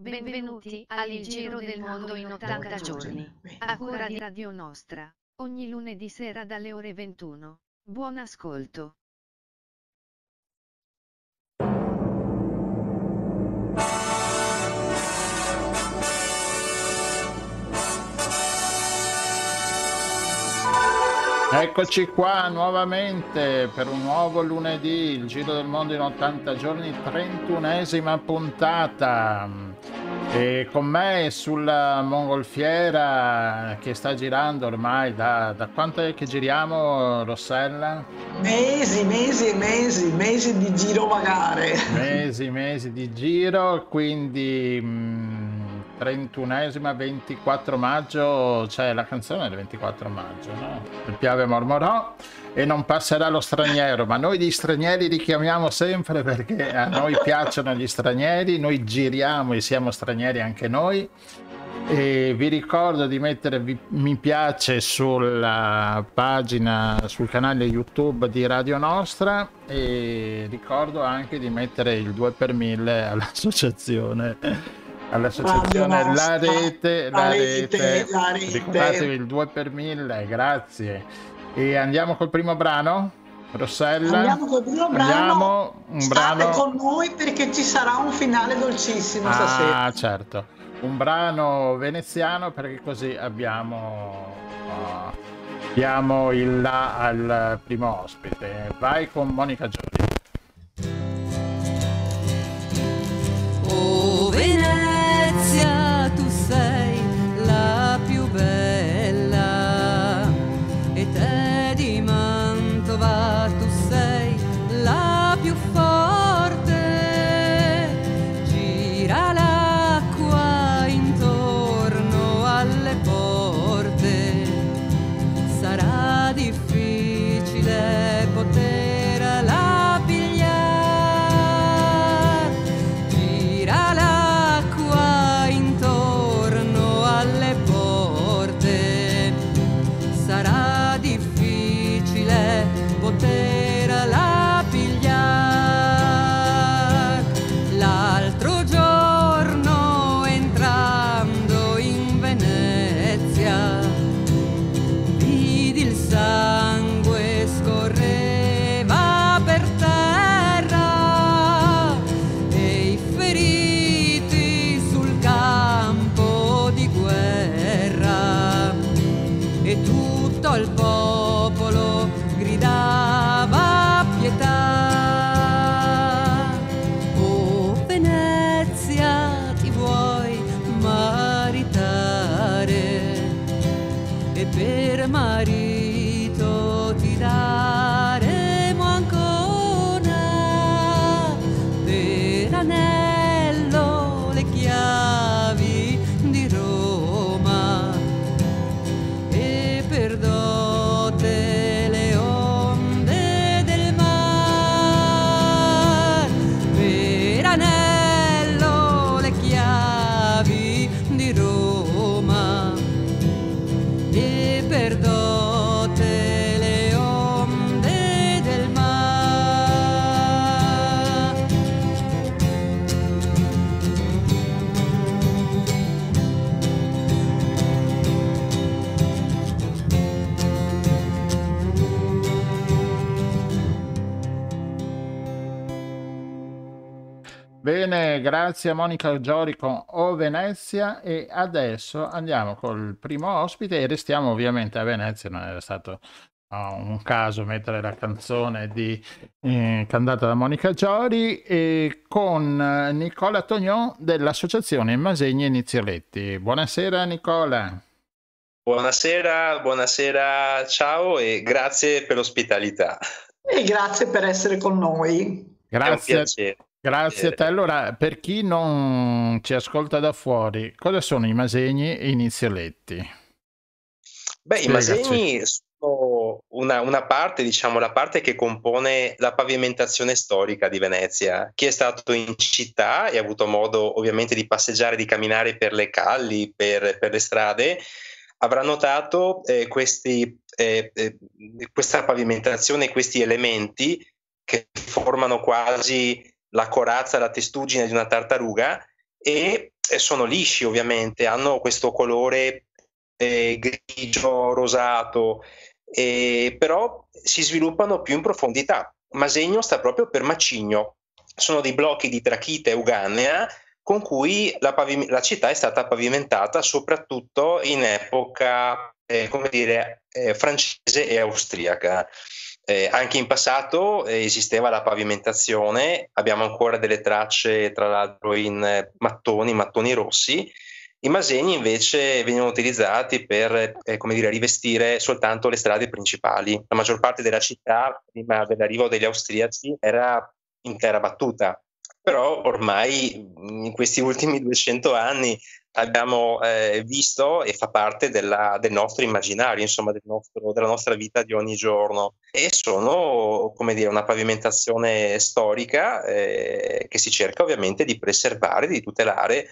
Benvenuti al Giro del Mondo in 80 giorni, a cura di Radio Nostra, ogni lunedì sera dalle ore 21. Buon ascolto. Eccoci qua nuovamente per un nuovo lunedì, il Giro del Mondo in 80 giorni, 31esima puntata. E con me sulla mongolfiera che sta girando ormai da, da quanto è che giriamo Rossella? Mesi, mesi e mesi, mesi di giro magari. Mesi, mesi di giro, quindi... Mh, 31esima 24 maggio c'è la canzone del 24 maggio no? il piave mormorò e non passerà lo straniero ma noi gli stranieri li chiamiamo sempre perché a noi piacciono gli stranieri noi giriamo e siamo stranieri anche noi e vi ricordo di mettere mi piace sulla pagina sul canale youtube di Radio Nostra e ricordo anche di mettere il 2 per 1000 all'associazione all'associazione La Rete, la, la rete, rete, la rete. ricordatevi il 2 per 1000 grazie. E andiamo col primo brano? Rossella? Andiamo col primo brano. Andiamo, un State brano? con noi perché ci sarà un finale dolcissimo ah, stasera. certo. Un brano veneziano perché così abbiamo uh, diamo il là al primo ospite. Vai con Monica Giorgi grazie a Monica Giori con O Venezia e adesso andiamo col primo ospite e restiamo ovviamente a Venezia, non era stato no, un caso mettere la canzone di, eh, cantata da Monica Giori e con Nicola Tognon dell'associazione Masegni Inizioletti. Buonasera Nicola. Buonasera, buonasera, ciao e grazie per l'ospitalità. E grazie per essere con noi. Grazie. Grazie a te. Allora, per chi non ci ascolta da fuori, cosa sono i Masegni e i Nizioletti? Beh, i Masegni sono una, una, parte, diciamo, la parte che compone la pavimentazione storica di Venezia. Chi è stato in città e ha avuto modo ovviamente di passeggiare, di camminare per le calli, per, per le strade, avrà notato eh, questi, eh, eh, questa pavimentazione, questi elementi che formano quasi la corazza, la testuggine di una tartaruga e sono lisci ovviamente, hanno questo colore eh, grigio, rosato, eh, però si sviluppano più in profondità. Masegno sta proprio per macigno, sono dei blocchi di trachite euganea con cui la, pavim- la città è stata pavimentata soprattutto in epoca, eh, come dire, eh, francese e austriaca. Eh, anche in passato eh, esisteva la pavimentazione, abbiamo ancora delle tracce tra l'altro in eh, mattoni, mattoni rossi. I masegni invece venivano utilizzati per eh, come dire, rivestire soltanto le strade principali. La maggior parte della città, prima dell'arrivo degli austriaci, era in terra battuta, però ormai in questi ultimi 200 anni abbiamo eh, visto e fa parte della, del nostro immaginario, insomma, del nostro, della nostra vita di ogni giorno. E sono, come dire, una pavimentazione storica eh, che si cerca ovviamente di preservare, di tutelare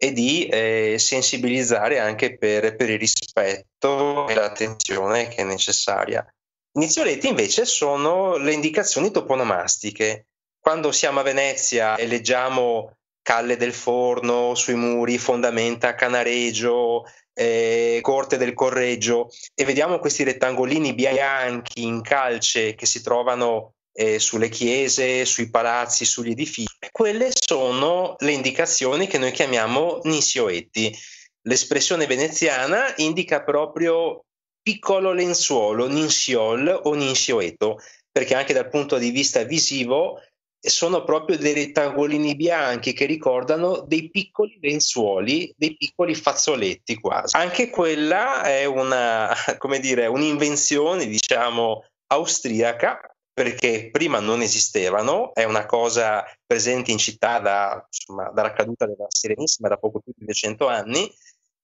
e di eh, sensibilizzare anche per, per, il rispetto e l'attenzione che è necessaria. Inizioletti invece sono le indicazioni toponomastiche. Quando siamo a Venezia e leggiamo Calle del Forno sui muri, fondamenta Canareggio, eh, Corte del Correggio e vediamo questi rettangolini bianchi in calce che si trovano eh, sulle chiese, sui palazzi, sugli edifici. Quelle sono le indicazioni che noi chiamiamo nisioetti. L'espressione veneziana indica proprio piccolo lenzuolo, ninsiol o ninsioeto, perché anche dal punto di vista visivo sono proprio dei rettangolini bianchi che ricordano dei piccoli lenzuoli, dei piccoli fazzoletti quasi. Anche quella è una, come dire, un'invenzione, diciamo, austriaca, perché prima non esistevano, è una cosa presente in città da, insomma, dalla caduta della Serenissima da poco più di 200 anni,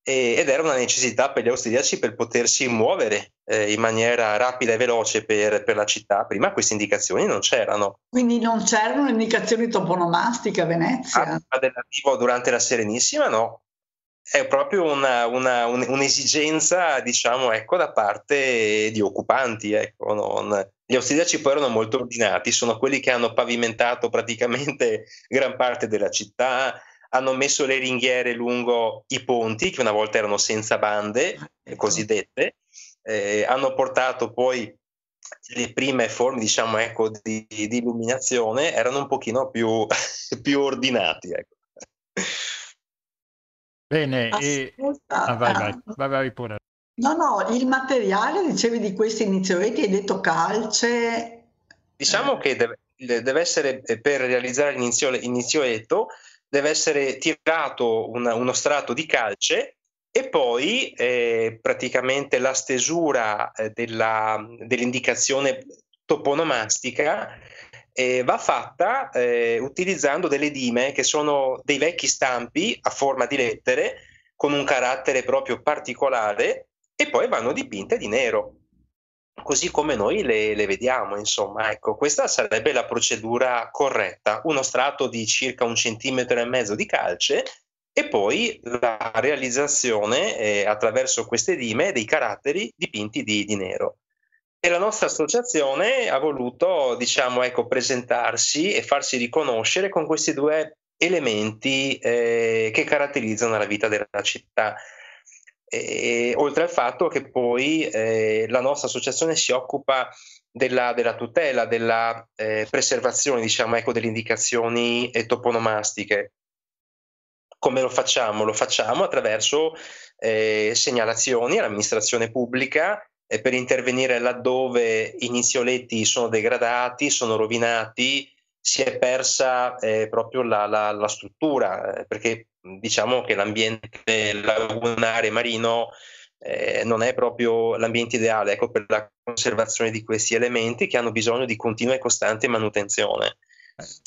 ed era una necessità per gli austriaci per potersi muovere eh, in maniera rapida e veloce per, per, la città. Prima queste indicazioni non c'erano. Quindi non c'erano indicazioni toponomastiche a Venezia? Ah, dell'arrivo durante la Serenissima no. È proprio una, una, un, un'esigenza, diciamo, ecco, da parte di occupanti. Ecco, non... Gli austriaci poi erano molto ordinati, sono quelli che hanno pavimentato praticamente gran parte della città, hanno messo le ringhiere lungo i ponti, che una volta erano senza bande, ecco. cosiddette, eh, hanno portato poi le prime forme, diciamo, ecco, di, di illuminazione, erano un pochino più, più ordinati. Ecco. Bene, e... ah, vai, vai, vai, vai pure. No, no, il materiale, dicevi di questi inizioetti, hai detto calce. Diciamo eh. che deve, deve, essere per realizzare l'inizioetto deve essere tirato una, uno strato di calce e poi eh, praticamente la stesura eh, della, dell'indicazione toponomastica eh, va fatta eh, utilizzando delle dime che sono dei vecchi stampi a forma di lettere con un carattere proprio particolare e poi vanno dipinte di nero così come noi le, le, vediamo, insomma, ecco, questa sarebbe la procedura corretta, uno strato di circa un centimetro e mezzo di calce e poi la realizzazione eh, attraverso queste dime dei caratteri dipinti di, di, nero. E la nostra associazione ha voluto, diciamo, ecco, presentarsi e farsi riconoscere con questi due elementi eh, che caratterizzano la vita della città. E, oltre al fatto che poi eh, la nostra associazione si occupa della, della tutela, della eh, preservazione, diciamo, ecco, delle indicazioni eh, toponomastiche. Come lo facciamo? Lo facciamo attraverso eh, segnalazioni all'amministrazione pubblica eh, per intervenire laddove i nizioletti sono degradati, sono rovinati, si è persa eh, proprio la, la, la struttura, perché diciamo che l'ambiente lagunare marino eh, non è proprio l'ambiente ideale ecco, per la conservazione di questi elementi che hanno bisogno di continua e costante manutenzione.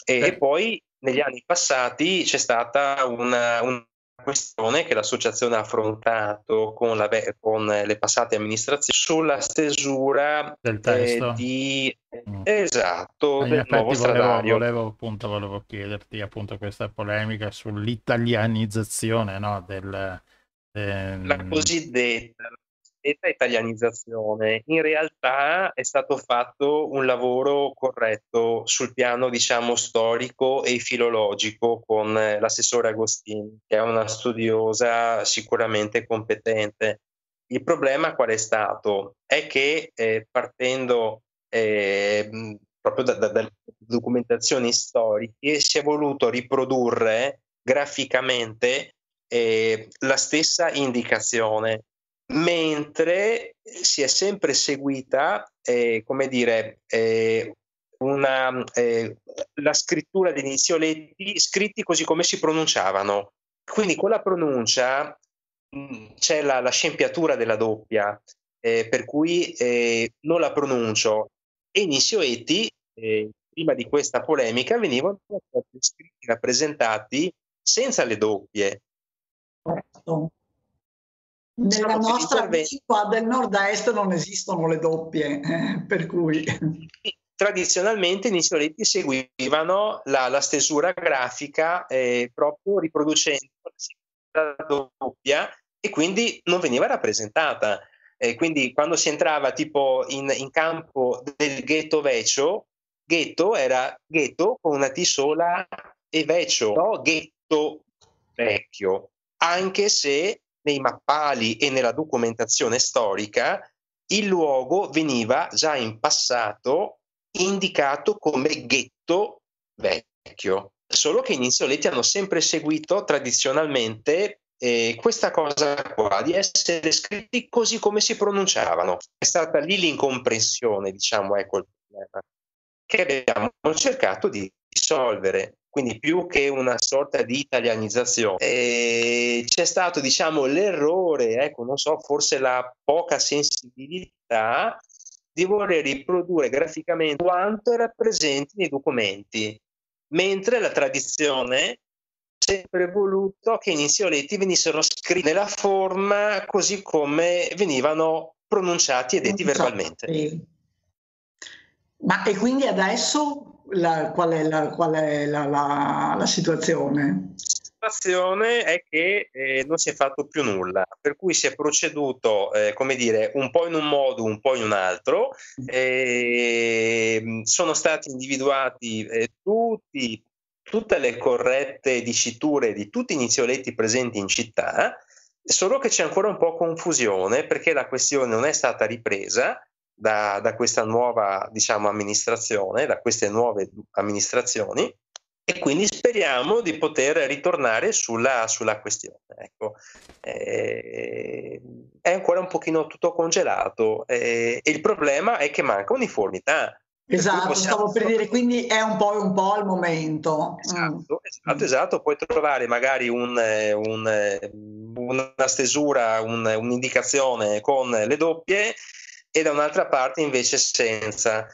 E, e poi negli anni passati c'è stata una, una questione che l'associazione ha affrontato con, la, con le passate amministrazioni sulla stesura del testo eh, di mm. esatto In del nuovo volevo, volevo, appunto volevo chiederti appunto questa polemica sull'italianizzazione no, del, del... la cosiddetta cosiddetta italianizzazione. In realtà è stato fatto un lavoro corretto sul piano, diciamo, storico e filologico con l'assessore Agostini, che è una studiosa sicuramente competente. Il problema qual è stato? È che eh, partendo eh, proprio da, da, dalle documentazioni storiche si è voluto riprodurre graficamente eh, la stessa indicazione, mentre si è sempre seguita, eh, come dire, eh, una, eh, la scrittura degli inizioletti scritti così come si pronunciavano. Quindi con la pronuncia mh, mm, c'è la, la, scempiatura della doppia, eh, per cui eh, non la pronuncio. E Inizio Eti, prima di questa polemica, venivano scritti rappresentati senza le doppie. Nella nostra lingua del nord-est non esistono le doppie, eh, per cui... Tradizionalmente i nisoletti seguivano la, la stesura grafica eh, proprio riproducendo la doppia e quindi non veniva rappresentata. Eh, quindi quando si entrava tipo in, in campo del ghetto vecio, ghetto era ghetto con una T sola e vecio, no? ghetto vecchio anche se nei mappali e nella documentazione storica il luogo veniva già in passato indicato come ghetto vecchio. Solo che i ninsoletti hanno sempre seguito tradizionalmente eh, questa cosa qua, di essere scritti così come si pronunciavano. È stata lì l'incomprensione, diciamo, ecco il problema, che abbiamo cercato di risolvere quindi più che una sorta di italianizzazione. E c'è stato, diciamo, l'errore, ecco, non so, forse la poca sensibilità di voler riprodurre graficamente quanto era presente nei documenti, mentre la tradizione ha sempre voluto che i inizioletti venissero scritti nella forma così come venivano pronunciati e detti verbalmente. Ma e quindi adesso la, qual è, la, qual è la, situazione? La situazione è che eh, non si è fatto più nulla, per cui si è proceduto, eh, come dire, un po' in un modo, un po' in un altro. Eh, sono stati individuati eh, tutti, tutte le corrette diciture di tutti i inizioletti presenti in città, solo che c'è ancora un po' confusione perché la questione non è stata ripresa da, da questa nuova diciamo, amministrazione, da queste nuove amministrazioni e quindi speriamo di poter ritornare sulla, sulla questione. Ecco. Eh, è ancora un pochino tutto congelato eh, e il problema è che manca uniformità. Esatto, stavo per dire, quindi è un po', un po al momento. Esatto, mm. esatto, esatto, puoi trovare magari un, un, una stesura, un, un'indicazione con le doppie e da un'altra parte invece senza.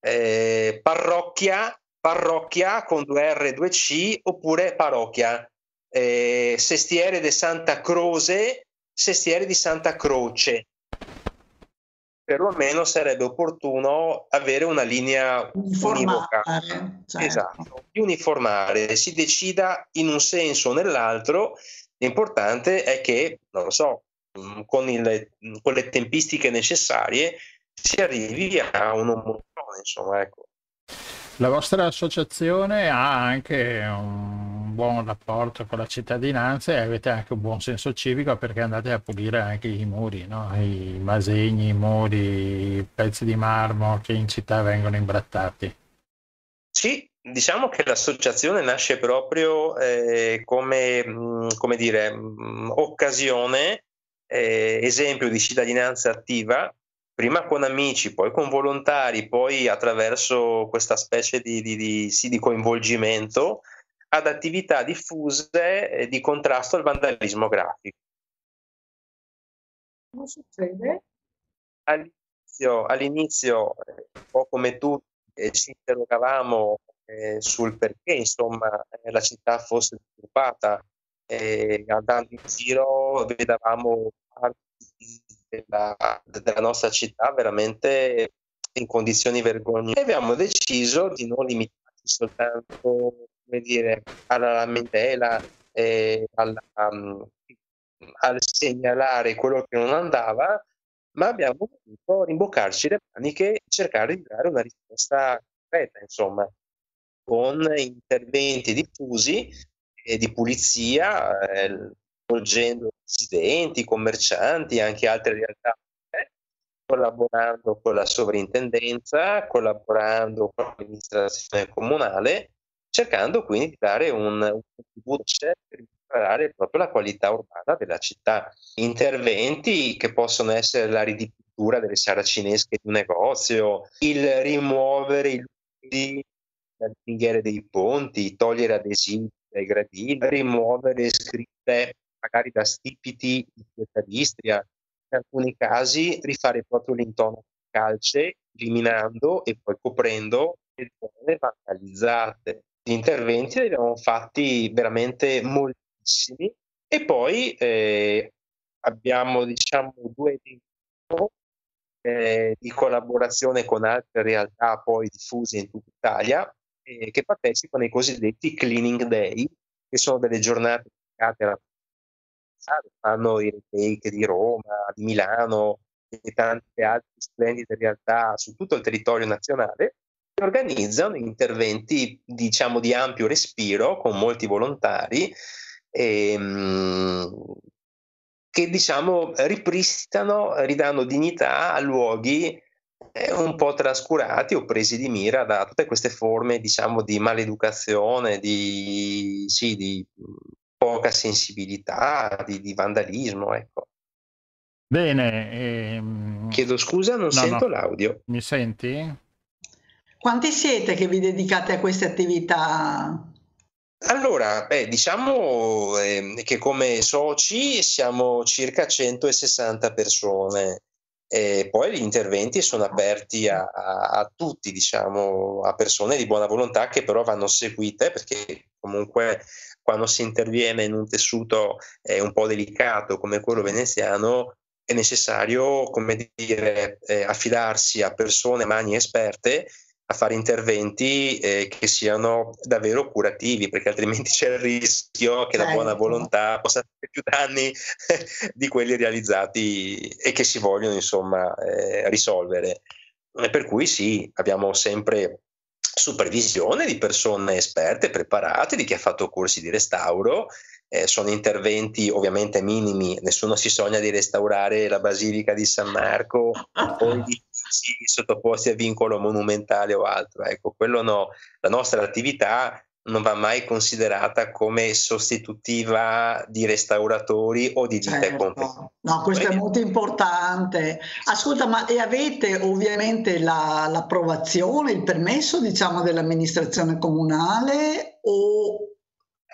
Eh, parrocchia, parrocchia con due R e due C oppure parrocchia. Eh, sestiere di Santa Croce, sestiere di Santa Croce. Perlomeno sarebbe opportuno avere una linea univoca. Certo. Esatto, uniformare, si decida in un senso o nell'altro. L'importante è che, non lo so, con, il, con, le tempistiche necessarie si arrivi a un'omozione, insomma, ecco. La vostra associazione ha anche un buon rapporto con la cittadinanza e avete anche un buon senso civico perché andate a pulire anche i muri, no? i masegni, i muri, i pezzi di marmo che in città vengono imbrattati. Sì, diciamo che l'associazione nasce proprio eh, come, mm, come dire, mm, occasione eh, esempio di cittadinanza attiva, prima con amici, poi con volontari, poi attraverso questa specie di, di, di, sì, di coinvolgimento ad attività diffuse eh, di contrasto al vandalismo grafico. Cosa succede? All'inizio, all'inizio un po' come tutti, eh, ci interrogavamo eh, sul perché insomma, eh, la città fosse sviluppata e andando in giro vedevamo della, della nostra città veramente in condizioni vergognose. Abbiamo deciso di non limitarci soltanto dire, alla lamentela e alla, um, al segnalare quello che non andava ma abbiamo dovuto rimboccarci le maniche e cercare di dare una risposta concreta, insomma, con interventi diffusi di pulizia, eh, residenti, commercianti, anche altre realtà, eh, collaborando con la sovrintendenza, collaborando con l'amministrazione comunale, cercando quindi di dare un, un contributo per migliorare proprio la qualità urbana della città. Interventi che possono essere la ridipintura delle saracinesche di un negozio, il rimuovere i lunghi dalle ringhiere dei ponti, togliere adesivi dai gradini, rimuovere scritte magari da stipiti di Pieta d'Istria, in alcuni casi rifare proprio l'intono calce, eliminando e poi coprendo le zone vandalizzate. Gli interventi li abbiamo fatti veramente moltissimi e poi eh, abbiamo diciamo due eh, di collaborazizione con altre realtà poi diffuse in tutta Italia eh, che partecipano ai cosiddetti cleaning day, che sono delle giornate dedicate alla fanno i retake di Roma, di Milano e tante altre splendide realtà su tutto il territorio nazionale che organizzano interventi diciamo di ampio respiro con molti volontari ehm, che diciamo ripristinano, ridanno dignità a luoghi un po' trascurati o presi di mira da tutte queste forme diciamo di maleducazione, di, sì, di poca sensibilità, di, di vandalismo, ecco. Bene. Ehm... Chiedo scusa, non no, sento no. l'audio. Mi senti? Quanti siete che vi dedicate a queste attività? Allora, beh, diciamo eh, che come soci siamo circa 160 persone. E poi gli interventi sono aperti a, a, a, tutti, diciamo, a persone di buona volontà che però vanno seguite perché comunque quando si interviene in un tessuto eh, un po' delicato come quello veneziano è necessario, come dire, eh, affidarsi a persone, mani esperte a fare interventi eh, che siano davvero curativi, perché altrimenti c'è il rischio che la buona certo. volontà possa fare più danni di quelli realizzati e che si vogliono insomma eh, risolvere. Per cui sì, abbiamo sempre supervisione di persone esperte, preparate, di chi ha fatto corsi di restauro. Eh, sono interventi ovviamente minimi, nessuno si sogna di restaurare la Basilica di San Marco o di sottoposti a vincolo monumentale o altro. Ecco, quello no. La nostra attività non va mai considerata come sostitutiva di restauratori o di ditte certo. competenti. No, questo è molto importante. Ascolta, ma e avete ovviamente la, l'approvazione, il permesso, diciamo, dell'amministrazione comunale o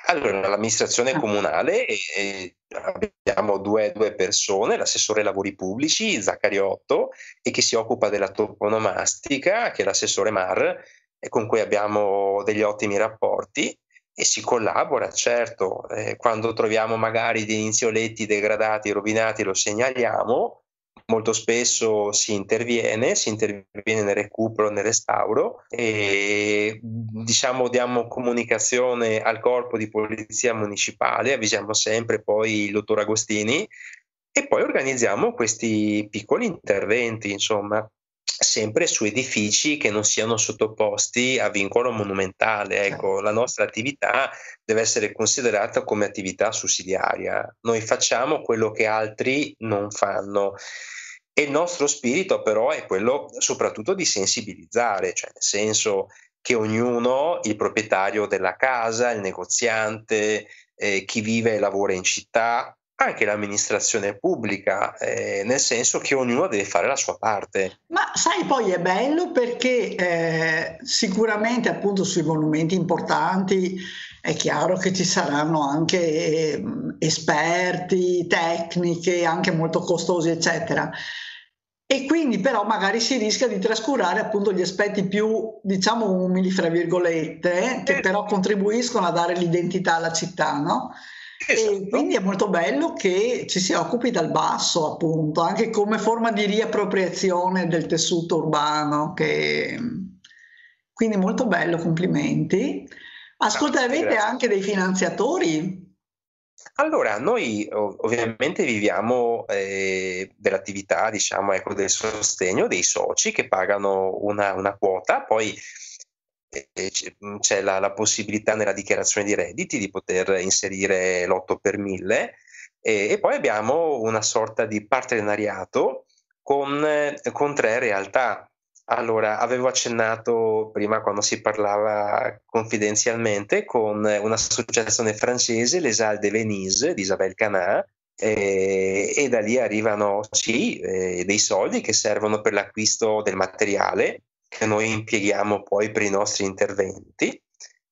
allora, l'amministrazione ah. comunale eh, abbiamo due, due, persone, l'assessore lavori pubblici Zaccariotto e chi si occupa della toponomastica, che è l'assessore Mar, e con cui abbiamo degli ottimi rapporti e si collabora, certo, eh, quando troviamo magari dei inizioletti degradati, rovinati, lo segnaliamo, molto spesso si interviene, si interviene nel recupero, nel restauro e diciamo diamo comunicazione al corpo di polizia municipale, avvisiamo sempre poi il dottor Agostini e poi organizziamo questi piccoli interventi, insomma, sempre su edifici che non siano sottoposti a vincolo monumentale. Ecco, la nostra attività deve essere considerata come attività sussidiaria. Noi facciamo quello che altri non fanno. E il nostro spirito però è quello soprattutto di sensibilizzare, cioè nel senso che ognuno, il proprietario della casa, il negoziante, eh, chi vive e lavora in città, anche l'amministrazione pubblica, eh, nel senso che ognuno deve fare la sua parte. Ma sai, poi è bello perché eh, sicuramente appunto sui monumenti importanti è chiaro che ci saranno anche eh, esperti, tecniche, anche molto costosi, eccetera. E quindi però magari si rischia di trascurare appunto gli aspetti più, diciamo, umili, fra virgolette, che però contribuiscono a dare l'identità alla città, no? Esatto. E quindi è molto bello che ci si occupi dal basso, appunto, anche come forma di riappropriazione del tessuto urbano. Che... Quindi molto bello, complimenti. Ascolta, avete anche dei finanziatori? Allora, noi ovviamente viviamo eh, dell'attività, diciamo, ecco, del sostegno dei soci che pagano una, una quota, poi eh, c'è la, la, possibilità nella dichiarazione di redditi di poter inserire l'8 per 1000 e, e poi abbiamo una sorta di partenariato con, con tre realtà. Allora, avevo accennato prima quando si parlava confidenzialmente con un'associazione francese, Les Halles de Venise, di Isabelle Canat, eh, e da lì arrivano sì, eh, dei soldi che servono per l'acquisto del materiale che noi impieghiamo poi per i nostri interventi.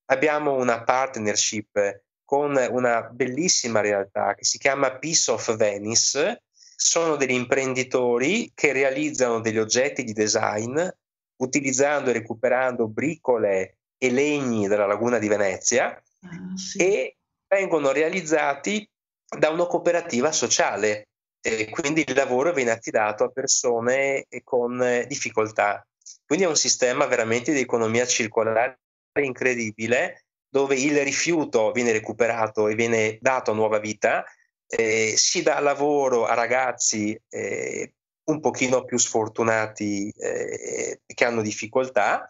Abbiamo una partnership con una bellissima realtà che si chiama Peace of Venice, sono degli imprenditori che realizzano degli oggetti di design utilizzando e recuperando bricole e legni della laguna di Venezia ah, sì. e vengono realizzati da una cooperativa sociale. E quindi il lavoro viene affidato a persone con difficoltà. Quindi è un sistema veramente di economia circolare incredibile dove il rifiuto viene recuperato e viene dato nuova vita eh, si dà lavoro a ragazzi eh, un pochino più sfortunati eh, che hanno difficoltà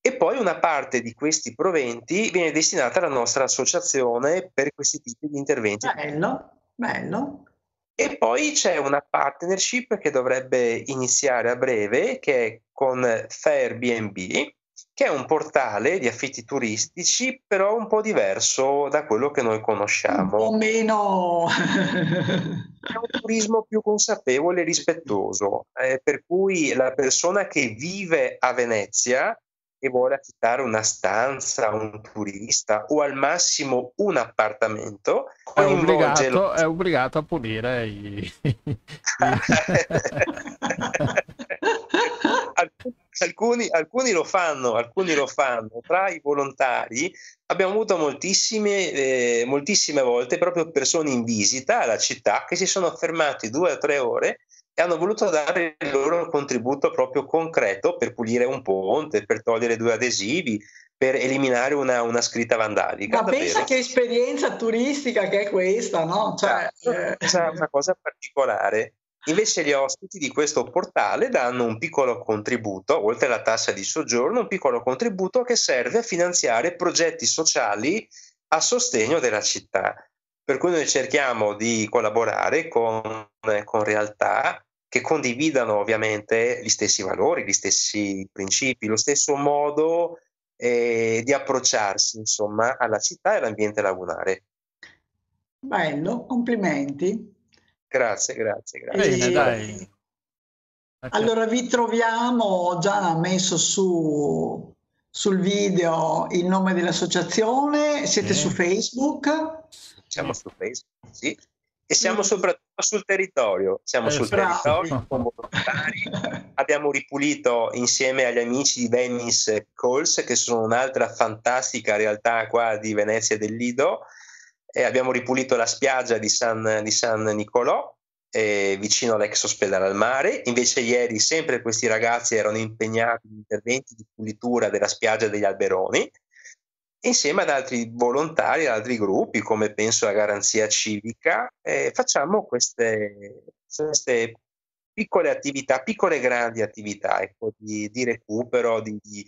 e poi una parte di questi proventi viene destinata alla nostra associazione per questi tipi di interventi. Bello, bello. E poi c'è una partnership che dovrebbe iniziare a breve che è con Fairbnb che è un portale di affitti turistici, però un po' diverso da quello che noi conosciamo. Un po' meno... è un turismo più consapevole e rispettoso, eh, per cui la persona che vive a Venezia e vuole affittare una stanza, un turista o al massimo un appartamento, è obbligato, lo... è obbligato a pulire i... alcuni, alcuni, lo fanno, alcuni lo fanno. Tra i volontari abbiamo avuto moltissime, eh, moltissime volte proprio persone in visita alla città che si sono fermati due o tre ore e hanno voluto dare il loro contributo proprio concreto per pulire un ponte, per togliere due adesivi, per eliminare una, una scritta vandalica. Ma davvero. pensa che esperienza turistica che è questa, no? Cioè, eh... è una cosa particolare. Invece gli ospiti di questo portale danno un piccolo contributo, oltre alla tassa di soggiorno, un piccolo contributo che serve a finanziare progetti sociali a sostegno della città. Per cui noi cerchiamo di collaborare con, con realtà che condividano ovviamente gli stessi valori, gli stessi principi, lo stesso modo eh, di approcciarsi insomma alla città e all'ambiente lagunare. Bello, complimenti. Grazie, grazie, grazie. Bene, dai. Allora vi troviamo già messo su sul video il nome dell'associazione, siete sì. su Facebook? Siamo su Facebook, sì. E siamo soprattutto sul territorio, siamo eh, sul bravo. territorio con volontari. Abbiamo ripulito insieme agli amici di Venice Calls, che sono un'altra fantastica realtà qua di Venezia del Lido, e abbiamo ripulito la spiaggia di San, di San Nicolò eh, vicino all'ex ospedale al mare. Invece ieri sempre questi ragazzi erano impegnati in interventi di pulitura della spiaggia degli Alberoni insieme ad altri volontari, ad altri gruppi come penso la Garanzia Civica, eh, facciamo queste, queste, piccole attività, piccole e grandi attività ecco, di, di recupero, di, di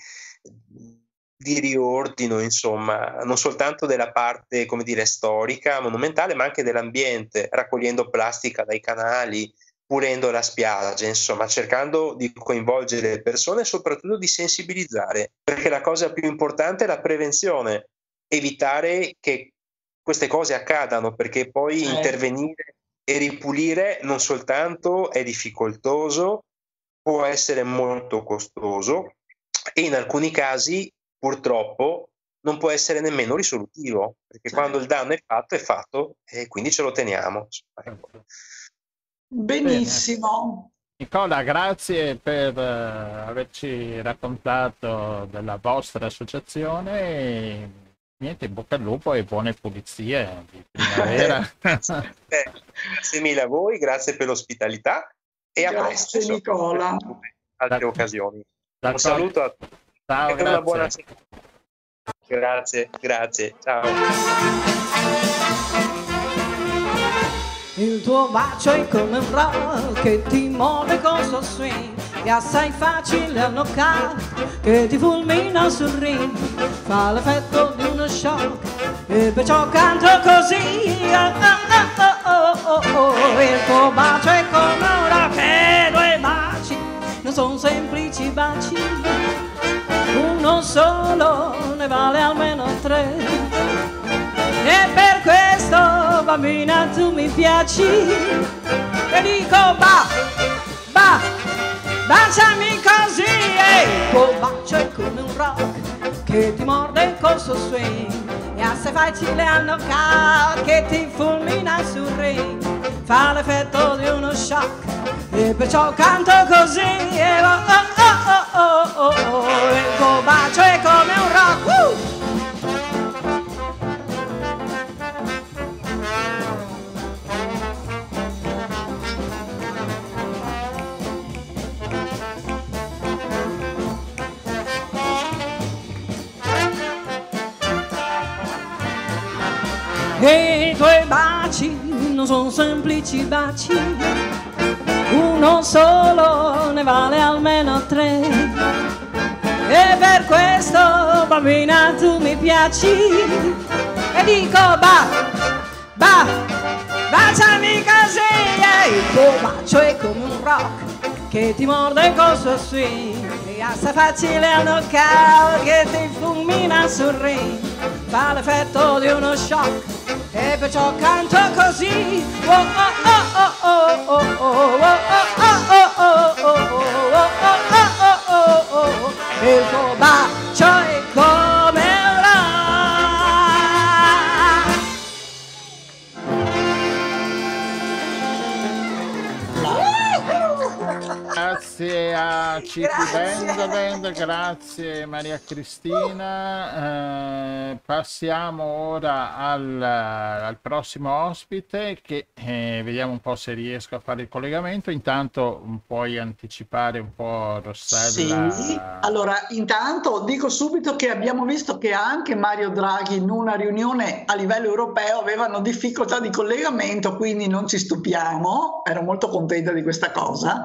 di riordino, insomma, non soltanto della parte, come dire, storica, monumentale, ma anche dell'ambiente, raccogliendo plastica dai canali, pulendo la spiaggia, insomma, cercando di coinvolgere le persone e soprattutto di sensibilizzare, perché la cosa più importante è la prevenzione, evitare che queste cose accadano, perché poi eh. intervenire e ripulire non soltanto è difficoltoso, può essere molto costoso e in alcuni casi purtroppo non può essere nemmeno risolutivo, perché certo. quando il danno è fatto è fatto e quindi ce lo teniamo. Ecco. Benissimo. Nicola, grazie per uh, averci raccontato della vostra associazione. Niente, in bocca al lupo e buone pulizie di primavera. eh, grazie mille a voi, grazie per l'ospitalità e grazie, a presto. Grazie Nicola. Altre occasioni. Un saluto a tutti. Ciao, e una buona Grazie, grazie. Ciao. Il tuo bacio è come un rock che ti muove con suo swing È assai facile a knock che ti fulmina sul ring Fa l'effetto di uno shock e perciò canto così oh, oh, oh, oh, oh. Il tuo bacio è come un rock e due baci Non sono semplici baci Uno solo ne vale almeno tre. E per questo bambina tu mi piaci. E dico ba, ba, baciami così. E tuo bacio è come un rock che ti morde col suo swing e assai facile a knockout che ti fulmina sul ring fa l'effetto di uno shock e perciò canto così e oh oh oh oh oh oh, oh. il tuo bacio è come un rock uh! E i tuoi baci non sono semplici baci, uno solo ne vale almeno tre. E per questo, bambina, tu mi piaci. E dico ba, ba, baciami così. E il tuo bacio è come un rock che ti morde col suo swing. E assai facile a knockout che ti fulmina sul ring. Fa l'effetto di uno shock e perciò canto così oh oh oh oh oh oh oh oh oh oh oh oh oh il tuo bacio è come Grazie a Citi Band, grazie Maria Cristina. Eh, passiamo ora al, al, prossimo ospite che eh, vediamo un po' se riesco a fare il collegamento. Intanto puoi anticipare un po' Rossella. Sì, allora intanto dico subito che abbiamo visto che anche Mario Draghi in una riunione a livello europeo avevano difficoltà di collegamento, quindi non ci stupiamo, ero molto contenta di questa cosa.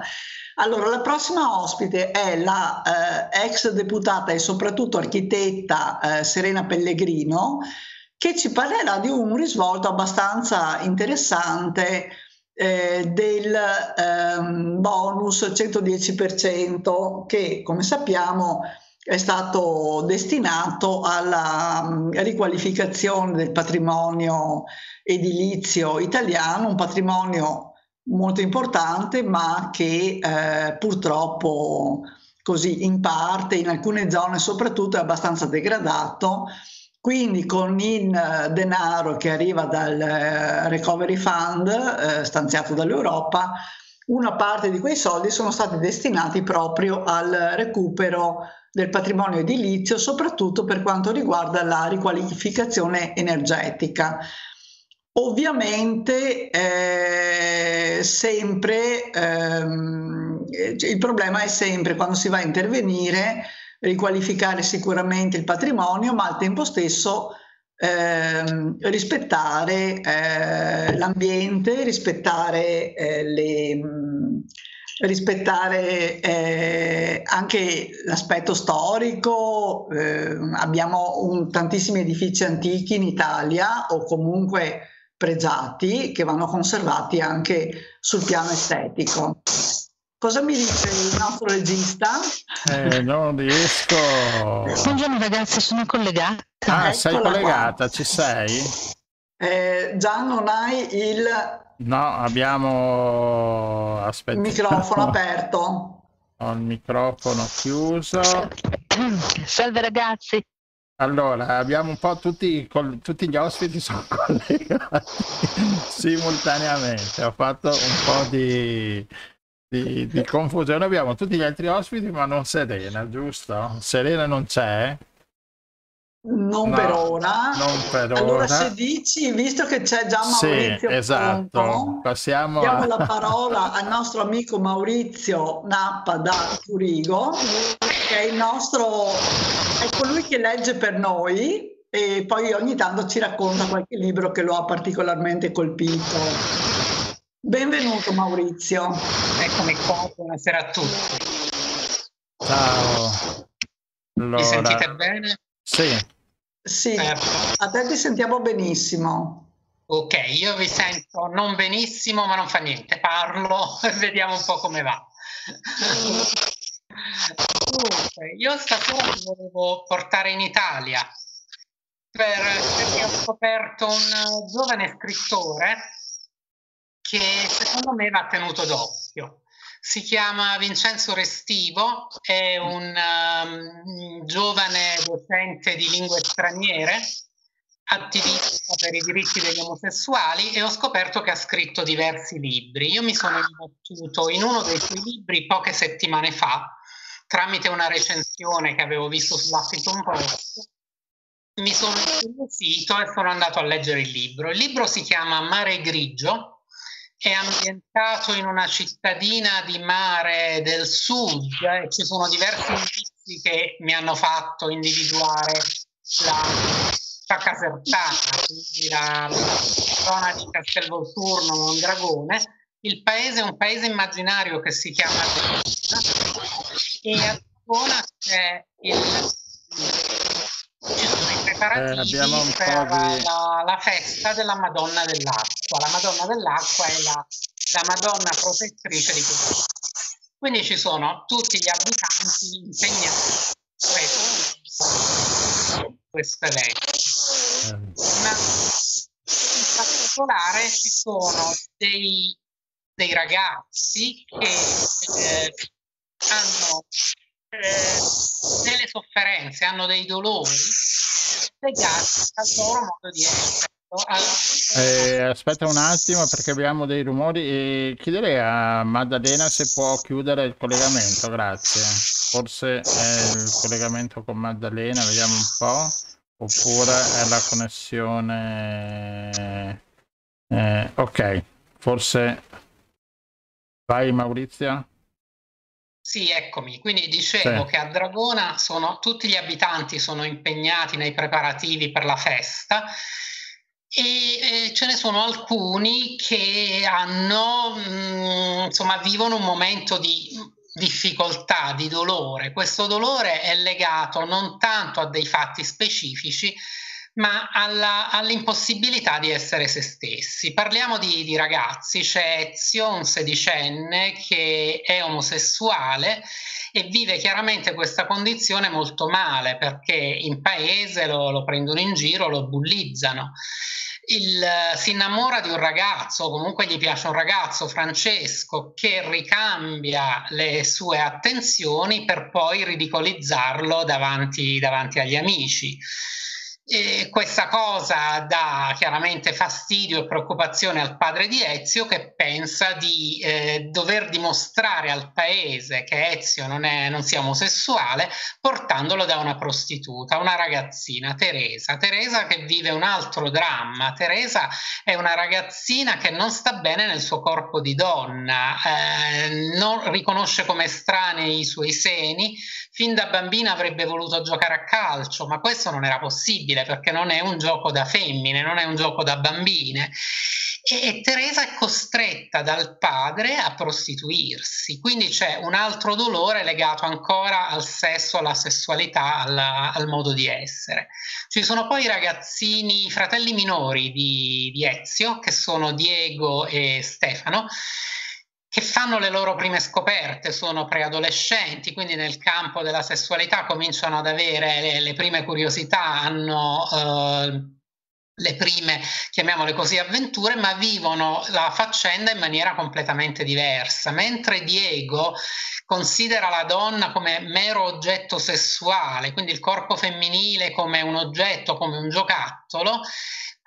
Allora, la prossima ospite è la eh, ex deputata e soprattutto architetta eh, Serena Pellegrino, che ci parlerà di un risvolto abbastanza interessante eh, del ehm, bonus 110% che, come sappiamo, è stato destinato alla um, riqualificazione del patrimonio edilizio italiano, un patrimonio molto importante, ma che eh, purtroppo così in parte, in alcune zone soprattutto, è abbastanza degradato. Quindi con il eh, denaro che arriva dal eh, Recovery Fund eh, stanziato dall'Europa, una parte di quei soldi sono stati destinati proprio al recupero del patrimonio edilizio, soprattutto per quanto riguarda la riqualificazione energetica. Ovviamente eh, sempre ehm, il problema è sempre quando si va a intervenire riqualificare sicuramente il patrimonio, ma al tempo stesso ehm, rispettare eh, l'ambiente, rispettare eh, le rispettare eh, anche l'aspetto storico. Eh, abbiamo un, tantissimi edifici antichi in Italia o comunque pregiati che vanno conservati anche sul piano estetico. Cosa mi dice il nostro regista? Eh, non riesco. Buongiorno ragazzi, sono collegata. Ah, Eccola sei collegata, qua. ci sei? Eh, già non hai il... No, abbiamo... Aspetta. Microfono aperto. Ho il microfono chiuso. Salve ragazzi. Allora, abbiamo un po' tutti, col, tutti gli ospiti sono collegati simultaneamente. Ho fatto un po' di, di, di, confusione. Abbiamo tutti gli altri ospiti, ma non Serena, giusto? Serena non c'è? Non no, per ora. Non per allora, ora. se dici, visto che c'è già Maurizio, sì, esatto. Pronto, Passiamo diamo a... la parola al nostro amico Maurizio Nappa da Zurigo, che è il nostro, è colui che legge per noi e poi ogni tanto ci racconta qualche libro che lo ha particolarmente colpito. Benvenuto Maurizio. Eccomi qua, buonasera a tutti. Ciao. Allora, Mi sentite bene? Sì. Sì, eh, a te ti sentiamo benissimo. Ok, io vi sento non benissimo, ma non fa niente, parlo e vediamo un po' come va. Dunque, io stasera ti volevo portare in Italia per, perché ho scoperto un giovane scrittore che secondo me va tenuto d'occhio. Si chiama Vincenzo Restivo, è un um, giovane docente di lingue straniere, attivista per i diritti degli omosessuali e ho scoperto che ha scritto diversi libri. Io mi sono imbattuto in uno dei suoi libri poche settimane fa, tramite una recensione che avevo visto sull'Huffington Post. Mi sono incuriosito e sono andato a leggere il libro. Il libro si chiama Mare Grigio è ambientato in una cittadina di mare del sud e eh, ci sono diversi indizi che mi hanno fatto individuare la città casertana, quindi la, zona di Castelvolturno, Mondragone. Il paese è un paese immaginario che si chiama Verona e a Verona c'è il preparativi eh, per di... la, la, festa della Madonna dell'Acqua. La Madonna dell'Acqua è la, la Madonna protettrice di questo. Quindi ci sono tutti gli abitanti impegnati questo evento. Ma in particolare ci sono dei, dei ragazzi che eh, hanno delle sofferenze, hanno dei dolori legati al loro modo di essere. Eh, aspetta un attimo perché abbiamo dei rumori e chiederei a Maddalena se può chiudere il collegamento, grazie. Forse è il collegamento con Maddalena, vediamo un po', oppure è la connessione... Eh, ok, forse... Vai Maurizio. Sì, eccomi. Quindi dicevo sì. che a Dragona sono, tutti gli abitanti sono impegnati nei preparativi per la festa e, e ce ne sono alcuni che hanno, mh, mm, insomma, vivono un momento di difficoltà, di dolore. Questo dolore è legato non tanto a dei fatti specifici, ma alla, all'impossibilità di essere se stessi. Parliamo di, di, ragazzi, c'è Ezio, un sedicenne che è omosessuale e vive chiaramente questa condizione molto male perché in paese lo, lo prendono in giro, lo bullizzano. Il, si innamora di un ragazzo, comunque gli piace un ragazzo, Francesco, che ricambia le sue attenzioni per poi ridicolizzarlo davanti, davanti agli amici. E questa cosa dà chiaramente fastidio e preoccupazione al padre di Ezio che pensa di eh, dover dimostrare al paese che Ezio non, è, non sia omosessuale portandolo da una prostituta, una ragazzina, Teresa. Teresa che vive un altro dramma. Teresa è una ragazzina che non sta bene nel suo corpo di donna, eh, non riconosce come estranei i suoi seni, fin da bambina avrebbe voluto giocare a calcio, ma questo non era possibile perché non è un gioco da femmine, non è un gioco da bambine. E, Teresa è costretta dal padre a prostituirsi, quindi c'è un altro dolore legato ancora al sesso, alla sessualità, alla, al modo di essere. Ci sono poi i ragazzini, i fratelli minori di, di Ezio, che sono Diego e Stefano, che fanno le loro prime scoperte, sono preadolescenti, quindi nel campo della sessualità cominciano ad avere le, le prime curiosità, hanno eh, le prime, chiamiamole così, avventure, ma vivono la faccenda in maniera completamente diversa. Mentre Diego considera la donna come mero oggetto sessuale, quindi il corpo femminile come un oggetto, come un giocattolo,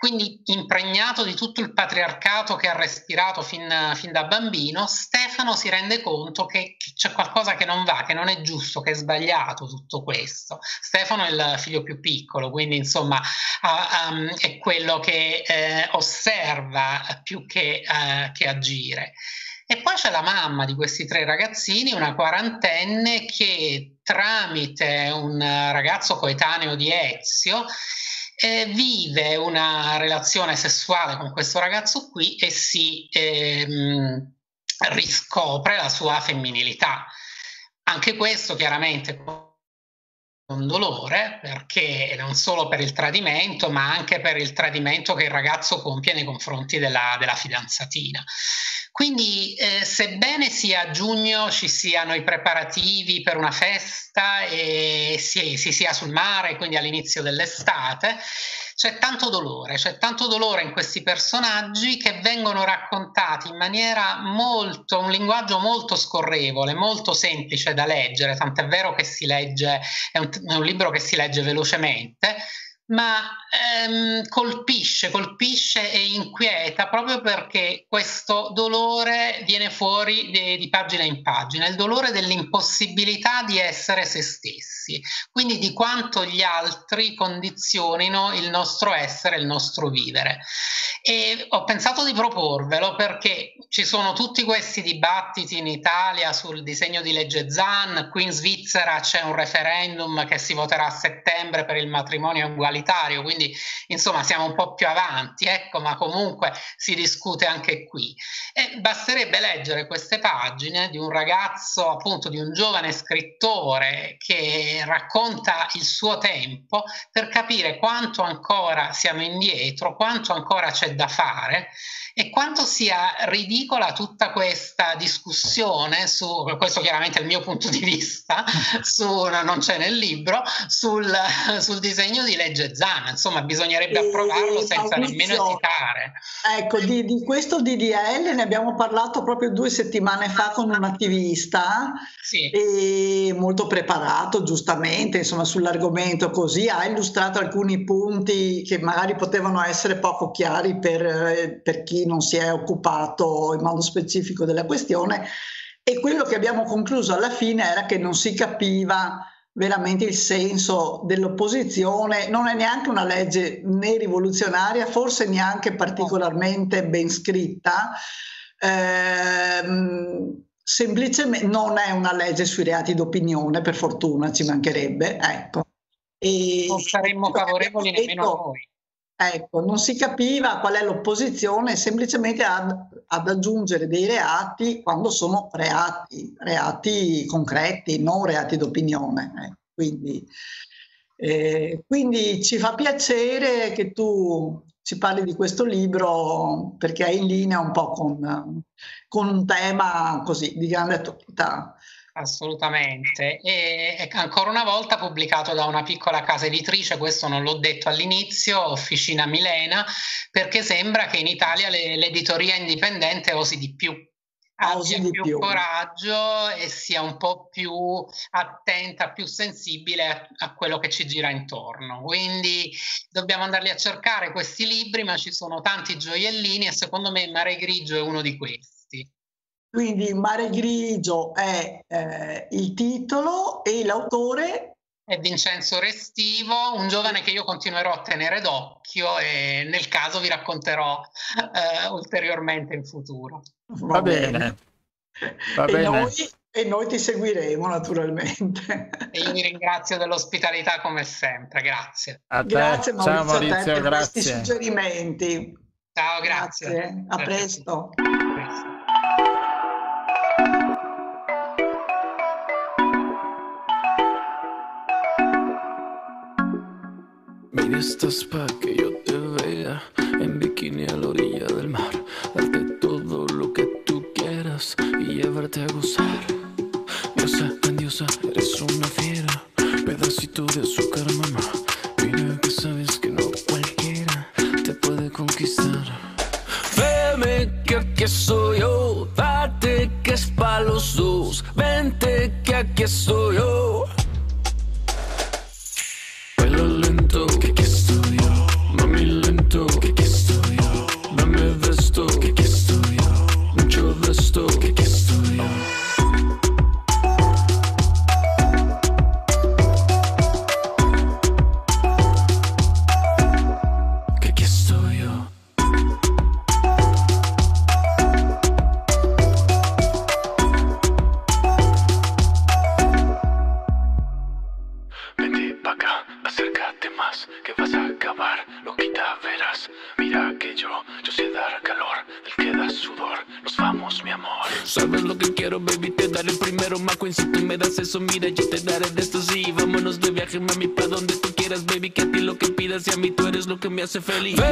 quindi impregnato di tutto il patriarcato che ha respirato fin, fin, da bambino, Stefano si rende conto che, c'è qualcosa che non va, che non è giusto, che è sbagliato tutto questo. Stefano è il figlio più piccolo, quindi insomma uh, um, è quello che eh, osserva più che, uh, che agire. E poi c'è la mamma di questi tre ragazzini, una quarantenne, che tramite un ragazzo coetaneo di Ezio eh, vive una relazione sessuale con questo ragazzo qui e si ehm, riscopre la sua femminilità. Anche questo chiaramente con dolore, perché non solo per il tradimento, ma anche per il tradimento che il ragazzo compie nei confronti della, della fidanzatina. Quindi, eh, sebbene sia a giugno ci siano i preparativi per una festa e si, si sia sul mare, quindi all'inizio dell'estate, c'è tanto dolore, c'è tanto dolore in questi personaggi che vengono raccontati in maniera molto, un linguaggio molto scorrevole, molto semplice da leggere, tant'è vero che si legge, è un, è un libro che si legge velocemente, ma ehm, colpisce, colpisce e inquieta proprio perché questo dolore viene fuori di, di pagina in pagina, il dolore dell'impossibilità di essere se stessi, quindi di quanto gli altri condizionino il nostro essere, il nostro vivere. E ho pensato di proporvelo perché ci sono tutti questi dibattiti in Italia sul disegno di legge ZAN, qui in Svizzera c'è un referendum che si voterà a settembre per il matrimonio egualitario, quindi insomma siamo un po' più avanti, ecco, ma comunque si discute anche qui. E basterebbe leggere queste pagine di un ragazzo, appunto di un giovane scrittore che racconta il suo tempo per capire quanto ancora siamo indietro, quanto ancora c'è da fare e quanto sia ridicola tutta questa discussione su, questo chiaramente è il mio punto di vista, su, non c'è nel libro, sul, sul disegno di legge Zana, insomma bisognerebbe approvarlo senza Maurizio, nemmeno esitare. Ecco, di, di, questo DDL ne abbiamo parlato proprio due settimane fa con un attivista, sì. molto preparato giustamente, insomma sull'argomento così, ha illustrato alcuni punti che magari potevano essere poco chiari per, per chi non si è occupato in modo specifico della questione e quello che abbiamo concluso alla fine era che non si capiva veramente il senso dell'opposizione, non è neanche una legge né rivoluzionaria, forse neanche particolarmente ben scritta, ehm, semplicemente non è una legge sui reati d'opinione, per fortuna ci mancherebbe, ecco. E non saremmo favorevoli nemmeno noi. Ecco, non si capiva qual è l'opposizione semplicemente ad, ad, aggiungere dei reati quando sono reati, reati concreti, non reati d'opinione. Eh. Quindi, eh, quindi ci fa piacere che tu ci parli di questo libro perché è in linea un po' con, con un tema così di grande attualità. Assolutamente. E ancora una volta pubblicato da una piccola casa editrice, questo non l'ho detto all'inizio, Officina Milena, perché sembra che in Italia le, l'editoria indipendente osi di più. Abbia più, più, coraggio e sia un po' più attenta, più sensibile a, a quello che ci gira intorno. Quindi dobbiamo andarli a cercare questi libri, ma ci sono tanti gioiellini e secondo me Mare Grigio è uno di questi. Quindi Mare Grigio è eh, il titolo e l'autore è Vincenzo Restivo, un giovane che io continuerò a tenere d'occhio e nel caso vi racconterò eh, ulteriormente in futuro. Va, Va bene. bene. Va e, bene. Noi, e noi ti seguiremo naturalmente. E io vi ringrazio dell'ospitalità come sempre, grazie. A te. Grazie Maurizio, Ciao Maurizio, a te per grazie. questi suggerimenti. Ciao, grazie. grazie. A presto. Estás pa' que yo te vea en bikini a la orilla del mar, darte todo lo que tú quieras y llevarte a gozar. Diosa, diosa, eres una fiera, pedacito de azúcar, mamá. Mira que sabes que no cualquiera te puede conquistar. Veme que aquí estoy yo, date que es pa' los dos, vente que aquí estoy yo. Eres lo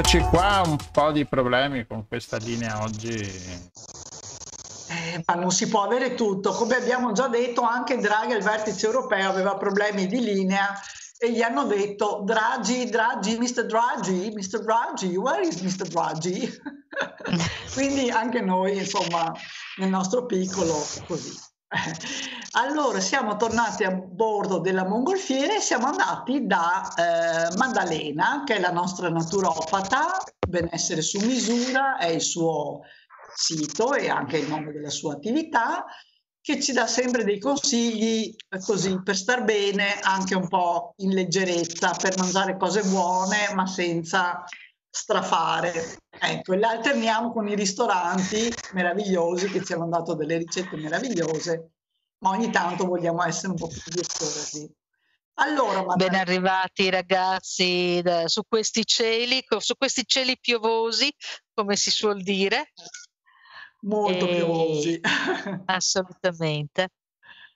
Eccoci qua, un po' di problemi con questa linea oggi. Eh, ma non si può avere tutto. Come abbiamo già detto, anche Draghi al vertice europeo aveva problemi di linea e gli hanno detto Draghi, Draghi, Mr. Draghi, Mr. Draghi, where is Mr. Draghi? Quindi anche noi, insomma, nel nostro piccolo, così. Allora, siamo tornati a bordo della mongolfiera e siamo andati da eh, Maddalena, che è la nostra naturopata, benessere su misura, è il suo sito e anche il nome della sua attività, che ci dà sempre dei consigli eh, così per star bene, anche un po' in leggerezza, per mangiare cose buone, ma senza strafare. Ecco, e la alterniamo con i ristoranti meravigliosi che ci hanno dato delle ricette meravigliose, ma ogni tanto vogliamo essere un po' più virtuosi. Allora, Ben Maddalena, arrivati ragazzi da- su questi cieli, su questi cieli piovosi, come si suol dire. molto E- piovosi. Assolutamente.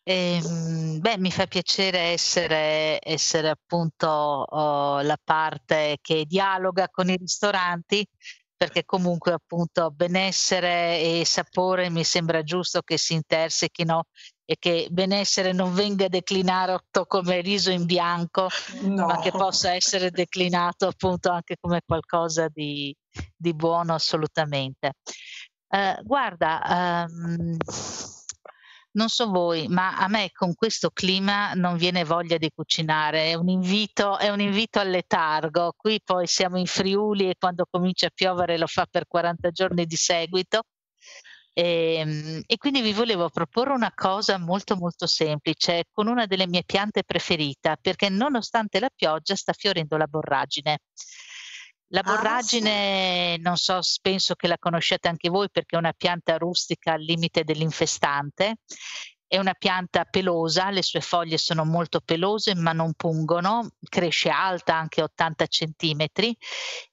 Ehm, beh, mi fa piacere essere, essere appunto oh, la parte che dialoga con i ristoranti, perché comunque appunto benessere e sapore mi sembra giusto che si intersechino e che benessere non venga declinato come riso in bianco, No. ma che possa essere declinato appunto anche come qualcosa di, di buono assolutamente. Eh, guarda, ehm, non so voi, ma a me con questo clima non viene voglia di cucinare, è un invito, è un invito al letargo. Qui poi siamo in Friuli e quando comincia a piovere lo fa per 40 giorni di seguito. E, e quindi vi volevo proporre una cosa molto molto semplice con una delle mie piante preferite, perché nonostante la pioggia sta fiorendo la borragine. La Ah, sì. borragine, non so, penso che la conosciate anche voi perché è una pianta rustica al limite dell'infestante. È una pianta pelosa, le sue foglie sono molto pelose ma non pungono, cresce alta anche 80 centimetri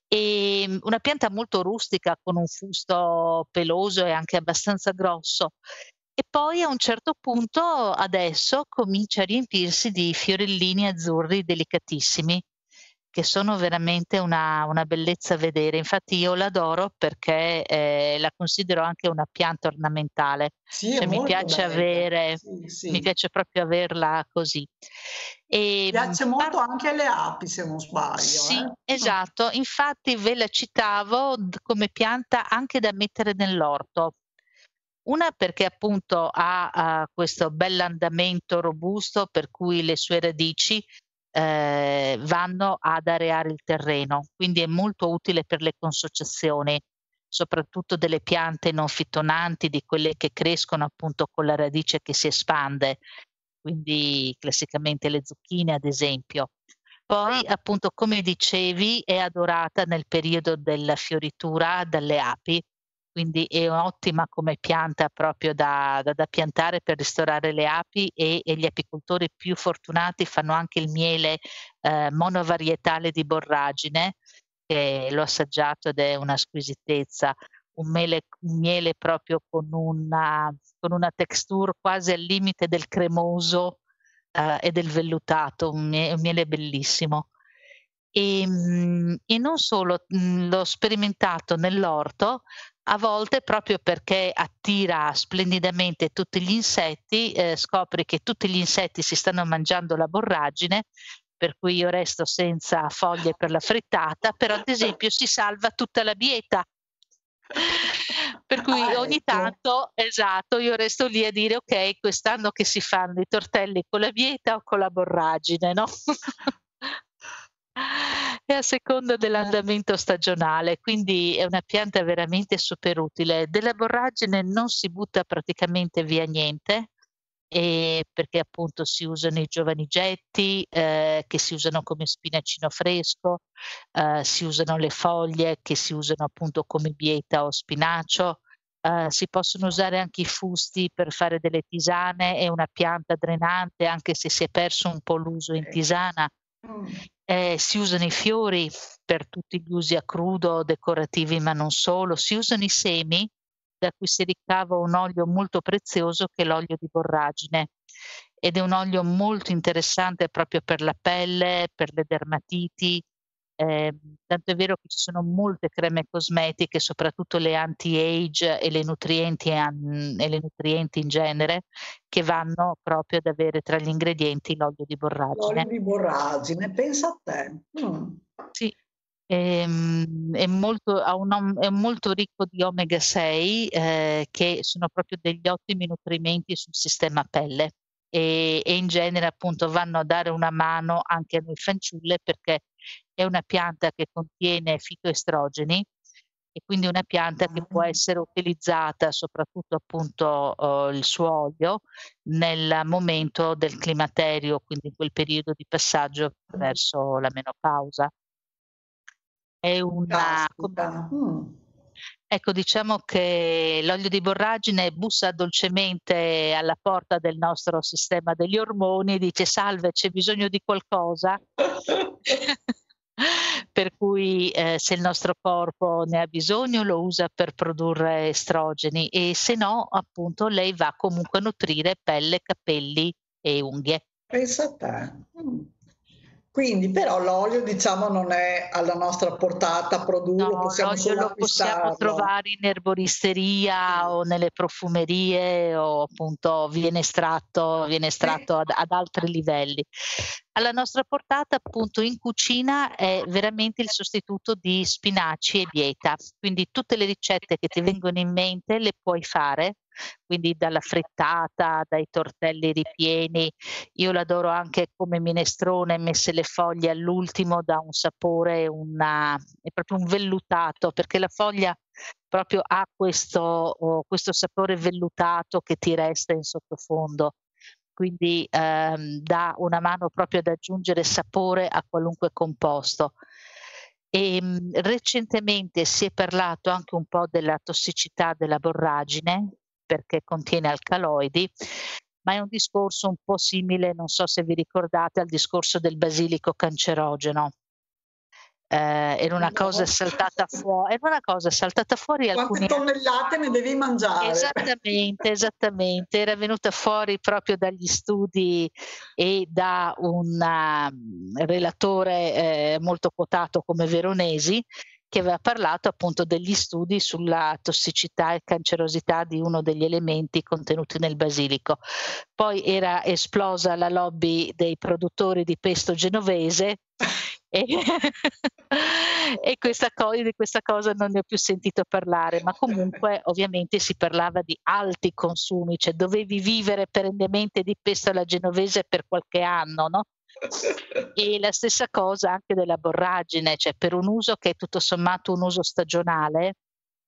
e mm, una pianta molto rustica con un fusto peloso e anche abbastanza grosso. E poi a un certo punto adesso comincia a riempirsi di fiorellini azzurri delicatissimi che sono veramente una, una bellezza a vedere. Infatti io l'adoro perché eh, la considero anche una pianta ornamentale. Sì, Cioè, mi piace bella. avere, Sì, sì. mi piace proprio averla così. E, Piace mh, molto par- anche alle api, se non sbaglio. sì, eh. esatto. Infatti ve la citavo come pianta anche da mettere nell'orto. Una perché appunto ha, ha questo bell'andamento robusto per cui le sue radici eh, vanno ad areare il terreno, quindi è molto utile per le consociazioni, soprattutto delle piante non fitonanti, di quelle che crescono appunto con la radice che si espande, quindi classicamente le zucchine ad esempio. Poi appunto come dicevi è adorata nel periodo della fioritura dalle api, quindi è ottima come pianta proprio da, da, da piantare per ristorare le api e, e, gli apicoltori più fortunati fanno anche il miele eh, monovarietale di borragine, che l'ho assaggiato ed è una squisitezza, un miele, un miele proprio con una, con una texture quasi al limite del cremoso eh, e del vellutato, un miele, un miele bellissimo. E, ehm, e, non solo, l'ho sperimentato nell'orto, a volte proprio perché attira splendidamente tutti gli insetti, eh, scopri che tutti gli insetti si stanno mangiando la borragine, per cui io resto senza foglie per la frittata, però ad esempio si salva tutta la bieta. Per cui ah, ogni ecco. tanto, esatto, io resto lì a dire ok, quest'anno che si fanno i tortelli con la bieta o con la borragine, no? e a seconda dell'andamento stagionale, quindi è una pianta veramente super utile. Della borragine non si butta praticamente via niente, perché appunto si usano i giovani getti eh, che si usano come spinacino fresco, eh, si usano le foglie che si usano appunto come bieta o spinacio, eh, si possono usare anche i fusti per fare delle tisane, è una pianta drenante anche se si è perso un po' l'uso in tisana. Mm. Eh, si usano i fiori per tutti gli usi a crudo, decorativi ma non solo, si usano i semi da cui si ricava un olio molto prezioso che è l'olio di borragine ed è un olio molto interessante proprio per la pelle, per le dermatiti, eh, tanto è vero che ci sono molte creme cosmetiche, soprattutto le anti-age e le nutrienti, e le nutrienti in genere, che vanno proprio ad avere tra gli ingredienti l'olio di borragine. L'olio di borragine, pensa a te. Mm. Sì, è, ehm, è, molto, un, è, molto, ricco di omega 6 eh, che sono proprio degli ottimi nutrimenti sul sistema pelle e, e, in genere appunto vanno a dare una mano anche a noi fanciulle perché è una pianta che contiene fitoestrogeni e quindi una pianta che può essere utilizzata soprattutto appunto uh, il suo olio nel momento del climaterio, quindi in quel periodo di passaggio verso la menopausa. È una... Mm. Ecco, diciamo che l'olio di borragine bussa dolcemente alla porta del nostro sistema degli ormoni e dice salve, c'è bisogno di qualcosa. Per cui eh, se il nostro corpo ne ha bisogno lo usa per produrre estrogeni e se no appunto lei va comunque a nutrire pelle, capelli e unghie. Pensa a te. Mm. Quindi però l'olio diciamo non è alla nostra portata produrlo, no, possiamo l'olio lo possiamo trovare in erboristeria o nelle profumerie o appunto viene estratto, viene estratto ad, ad altri livelli. Alla nostra portata appunto in cucina è veramente il sostituto di spinaci e bieta, quindi tutte le ricette che ti vengono in mente le puoi fare quindi dalla frittata, dai tortelli ripieni. Io l'adoro anche come minestrone, messe le foglie all'ultimo, dà un sapore, una, è proprio un vellutato, perché la foglia proprio ha questo, oh, questo sapore vellutato che ti resta in sottofondo quindi ehm, dà una mano proprio ad aggiungere sapore a qualunque composto. E, ehm, recentemente si è parlato anche un po' della tossicità della borragine, perché contiene alcaloidi, ma è un discorso un po' simile, non so se vi ricordate, al discorso del basilico cancerogeno. Eh, era una cosa saltata fuori, era una cosa saltata fuori alcuni Quante tonnellate ne devi mangiare? Esattamente, esattamente, era venuta fuori proprio dagli studi e da un um, relatore eh, molto quotato come Veronesi che aveva parlato appunto degli studi sulla tossicità e cancerosità di uno degli elementi contenuti nel basilico. Poi era esplosa la lobby dei produttori di pesto genovese e, e questa cosa, di questa cosa non ne ho più sentito parlare, ma comunque ovviamente si parlava di alti consumi, cioè dovevi vivere perennemente di pesto alla genovese per qualche anno, no? E la stessa cosa anche della borragine, cioè per un uso che è tutto sommato un uso stagionale,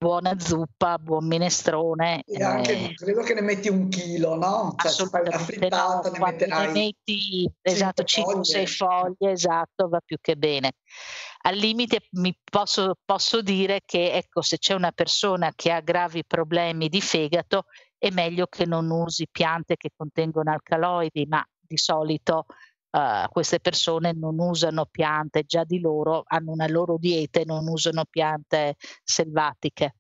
buona zuppa, buon minestrone. E anche eh, credo che ne metti un chilo, no? Cioè, assolutamente no, ne metterai ne metti esatto 5-6 foglie, esatto, va più che bene. Al limite mi posso, posso dire che ecco, se c'è una persona che ha gravi problemi di fegato, è meglio che non usi piante che contengono alcaloidi, ma di solito uh, queste persone non usano piante, già di loro hanno una loro dieta e non usano piante selvatiche.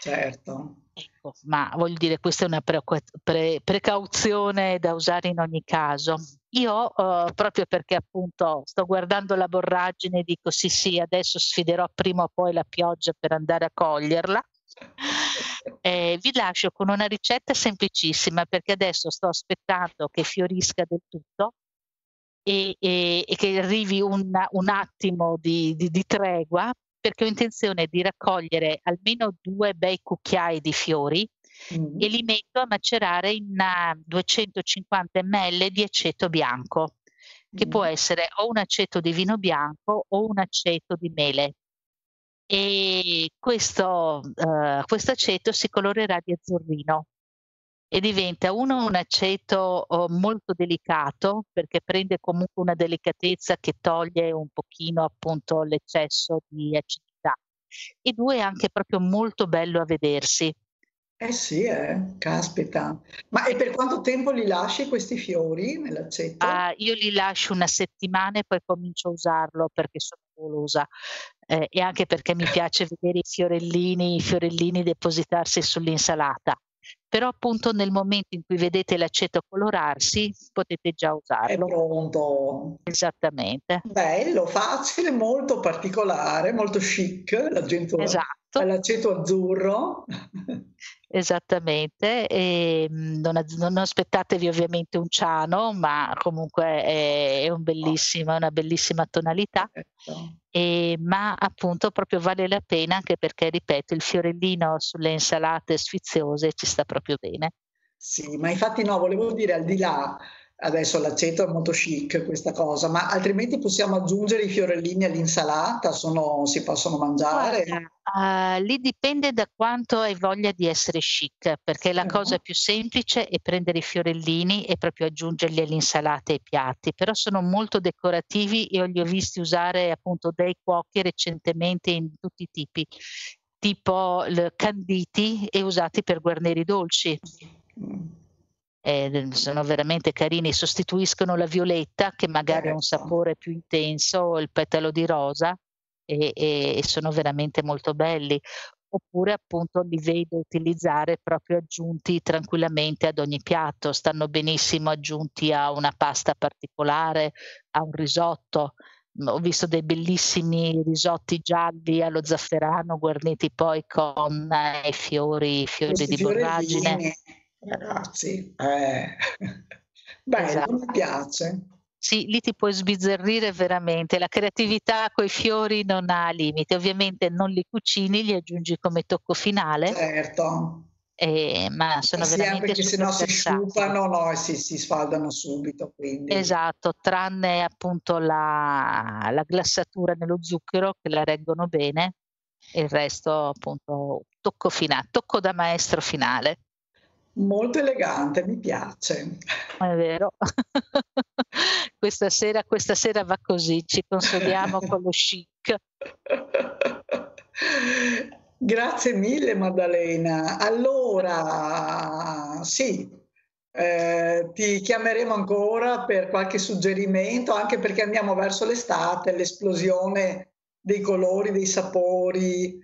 Certo. Ecco, ma voglio dire, questa è una pre- pre- precauzione da usare in ogni caso. Io, uh, proprio perché appunto sto guardando la borragine dico sì sì, adesso sfiderò prima o poi la pioggia per andare a coglierla, eh, vi lascio con una ricetta semplicissima perché adesso sto aspettando che fiorisca del tutto e, e, e che arrivi un, un attimo di, di, di, tregua perché ho intenzione di raccogliere almeno due bei cucchiai di fiori mm. e li metto a macerare in 250 ml di aceto bianco che mm. può essere o un aceto di vino bianco o un aceto di mele e questo, uh, questo aceto si colorerà di azzurrino e diventa uno un aceto oh, molto delicato perché prende comunque una delicatezza che toglie un pochino appunto l'eccesso di acidità e due anche proprio molto bello a vedersi. Eh sì, eh, caspita. Ma e per quanto tempo li lasci questi fiori nell'aceto? Ah, io li lascio una settimana e poi comincio a usarlo perché sono golosa eh, e anche perché mi piace vedere i fiorellini, i fiorellini depositarsi sull'insalata però appunto nel momento in cui vedete l'aceto colorarsi potete già usarlo. È pronto. Esattamente. Bello, facile, molto particolare, molto chic, l'aceto, esatto. l'aceto azzurro. Esattamente, mm, non, non, aspettatevi ovviamente un ciano, ma comunque è, è un bellissimo, una bellissima tonalità, certo. E, ma appunto proprio vale la pena anche perché, ripeto, il fiorellino sulle insalate sfiziose ci sta proprio bene. Sì, ma infatti no, volevo dire al di là Adesso l'aceto è molto chic questa cosa, ma altrimenti possiamo aggiungere i fiorellini all'insalata, sono, si possono mangiare? Guarda, uh, lì dipende da quanto hai voglia di essere chic, perché la uh-huh. cosa più semplice è prendere i fiorellini e proprio aggiungerli all'insalata e ai piatti, però sono molto decorativi e li ho visti usare appunto dai cuochi recentemente in tutti i tipi, tipo canditi e usati per guarnire i dolci. Mm eh, sono veramente carini, sostituiscono la violetta che magari ha un certo. sapore più intenso, il petalo di rosa e, e, sono veramente molto belli. Oppure appunto li vedo utilizzare proprio aggiunti tranquillamente ad ogni piatto, stanno benissimo aggiunti a una pasta particolare, a un risotto. Ho visto dei bellissimi risotti gialli allo zafferano guarniti poi con eh, i fiori, fiori di borragine ragazzi. Eh. Bello, esatto. mi piace. Sì, lì ti puoi sbizzarrire veramente, la creatività con i fiori non ha limite, ovviamente non li cucini, li aggiungi come tocco finale. Certo. Eh, ma sono sì, veramente perché se no si sciupano no, e si, si sfaldano subito. Quindi. Esatto, tranne appunto la, la glassatura nello zucchero che la reggono bene, il resto appunto tocco finale, tocco da maestro finale. Molto elegante, mi piace. È vero. questa, sera, questa sera va così, ci consoliamo con lo chic. Grazie mille Maddalena. Allora, sì, eh, ti chiameremo ancora per qualche suggerimento, anche perché andiamo verso l'estate, l'esplosione dei colori, dei sapori,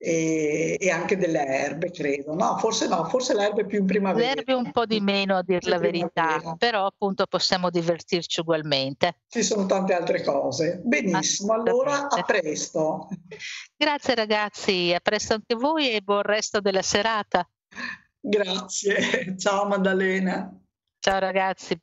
e, e, anche delle erbe, credo. No, forse no, forse le erbe più in primavera. Le erbe un po' di meno, a dir la verità, però appunto possiamo divertirci ugualmente. Ci sono tante altre cose. Benissimo, allora a presto. Grazie ragazzi, a presto anche voi e buon resto della serata. Grazie, ciao Maddalena. Ciao ragazzi.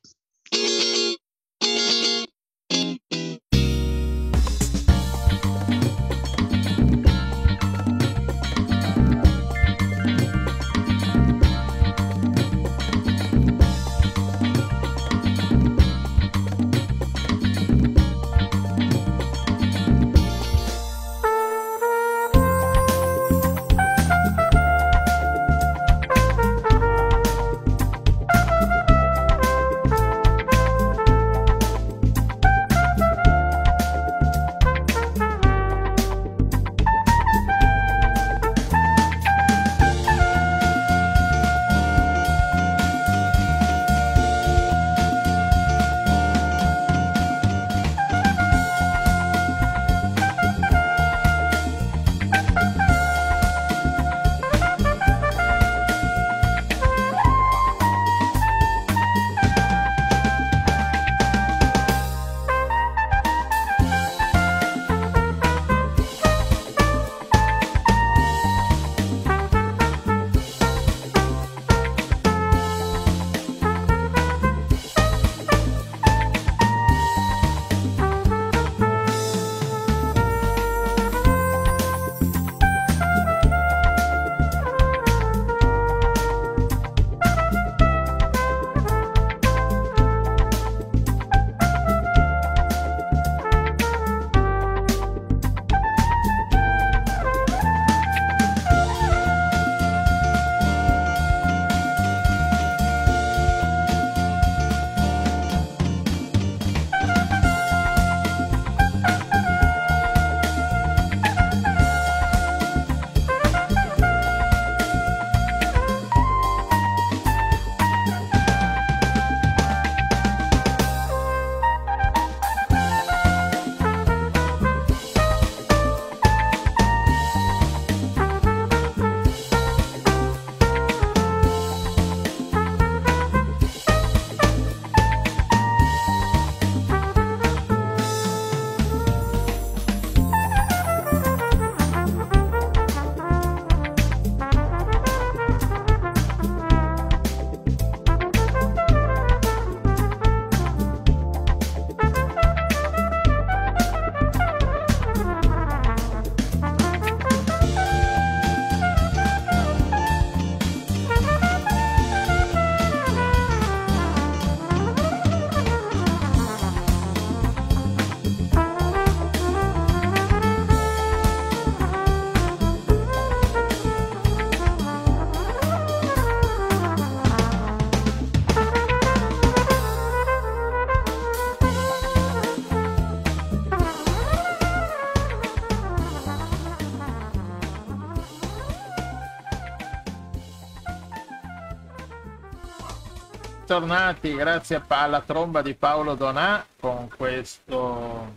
Bentornati, grazie alla tromba di Paolo Donà con questo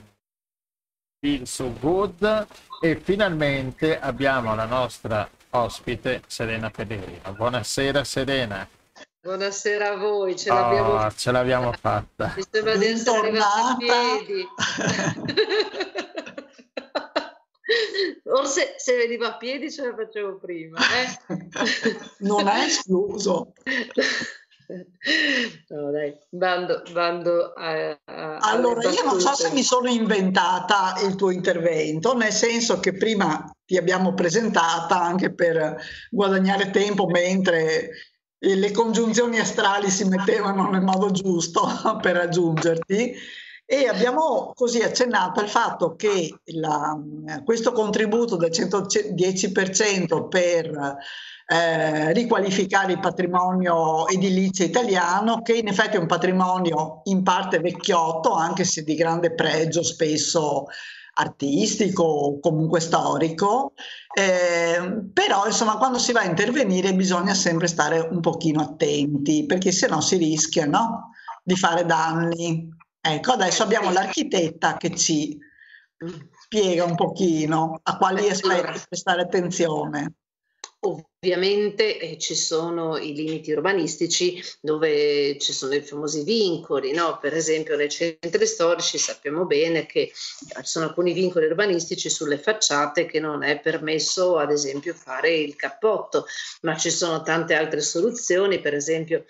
Feel So Good e finalmente abbiamo la nostra ospite Serena Pellegrino. Buonasera Serena. Buonasera a voi, ce l'abbiamo, oh, ce l'abbiamo fatta. Mi sembra di essere arrivati a piedi. Forse se veniva a piedi ce la facevo prima. Eh? non è escluso. No, dai, bando, bando a, a, allora, io non so se mi sono inventata il tuo intervento, nel senso che prima ti abbiamo presentata anche per guadagnare tempo mentre le congiunzioni astrali si mettevano nel modo giusto per raggiungerti. E abbiamo così accennato al fatto che la, questo contributo del 110% per eh, riqualificare il patrimonio edilizio italiano, che in effetti è un patrimonio in parte vecchiotto, anche se di grande pregio spesso artistico o comunque storico, eh, però insomma quando si va a intervenire bisogna sempre stare un pochino attenti perché se no si rischia no? di fare danni. Ecco, adesso abbiamo l'architetta che ci spiega un pochino a quali aspetti prestare attenzione. Ovviamente eh, ci sono i limiti urbanistici dove ci sono i famosi vincoli, no? per esempio nei centri storici sappiamo bene che ci sono alcuni vincoli urbanistici sulle facciate che non è permesso ad esempio fare il cappotto, ma ci sono tante altre soluzioni, per esempio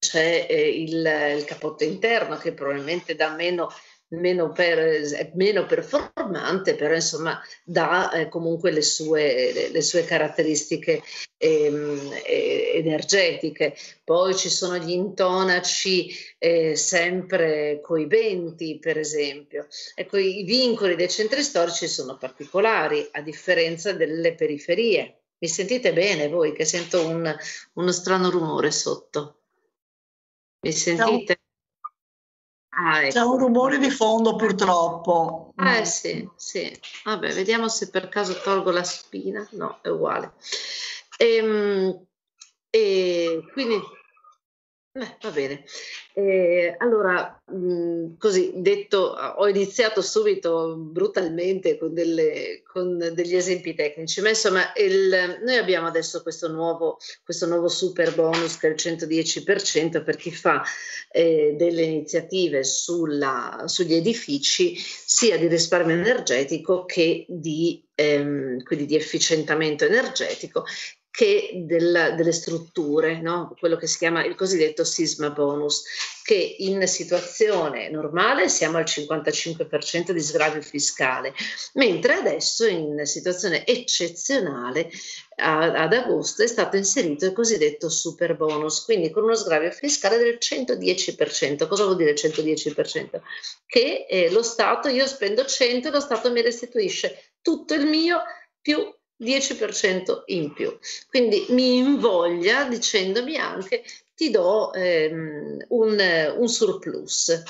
c'è eh, il, il, cappotto interno che probabilmente dà meno, meno, per, è meno performante, però insomma dà eh, comunque le sue, le, le sue caratteristiche ehm, energetiche. Poi ci sono gli intonaci eh, sempre coibenti, per esempio. Ecco, i vincoli dei centri storici sono particolari, a differenza delle periferie. Mi sentite bene voi che sento un, uno strano rumore sotto? Mi sentite? Ah, ecco. C'è un rumore di fondo purtroppo. Eh sì, sì. Vabbè, vediamo se per caso tolgo la spina. No, è uguale. Ehm, e quindi Beh, va bene. Eh, allora, mh, mm, così detto, ho iniziato subito brutalmente con, delle, con degli esempi tecnici, ma insomma, il, noi abbiamo adesso questo nuovo, questo nuovo super bonus che è il 110% per chi fa eh, delle iniziative sulla, sugli edifici, sia di risparmio energetico che di, ehm, di efficientamento energetico che della, delle strutture, no? quello che si chiama il cosiddetto sisma bonus, che in situazione normale siamo al 55% di sgravio fiscale, mentre adesso in situazione eccezionale a, ad agosto è stato inserito il cosiddetto super bonus, quindi con uno sgravio fiscale del 110%. Cosa vuol dire 110%? Che eh, lo Stato, io spendo 100 e lo Stato mi restituisce tutto il mio più 10% in più. Quindi mi invoglia dicendomi anche ti do ehm, un, un surplus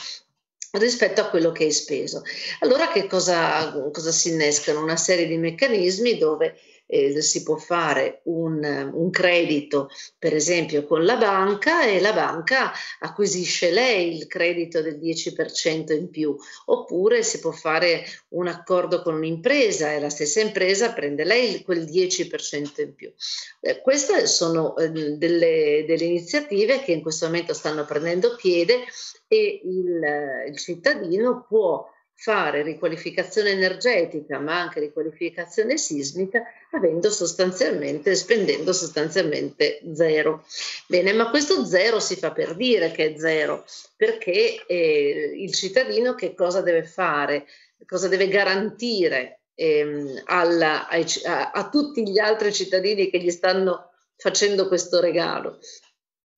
rispetto a quello che hai speso. Allora che cosa, cosa si innescano? Una serie di meccanismi dove eh, si può fare un, un, credito, per esempio, con la banca e la banca acquisisce lei il credito del 10% in più, oppure si può fare un accordo con un'impresa e la stessa impresa prende lei quel 10% in più. Eh, queste sono eh, delle, delle iniziative che in questo momento stanno prendendo piede e il, il cittadino può fare riqualificazione energetica ma anche riqualificazione sismica avendo sostanzialmente, spendendo sostanzialmente zero. Bene, ma questo zero si fa per dire che è zero, perché eh, il cittadino che cosa deve fare, cosa deve garantire ehm, alla, a, a, a tutti gli altri cittadini che gli stanno facendo questo regalo?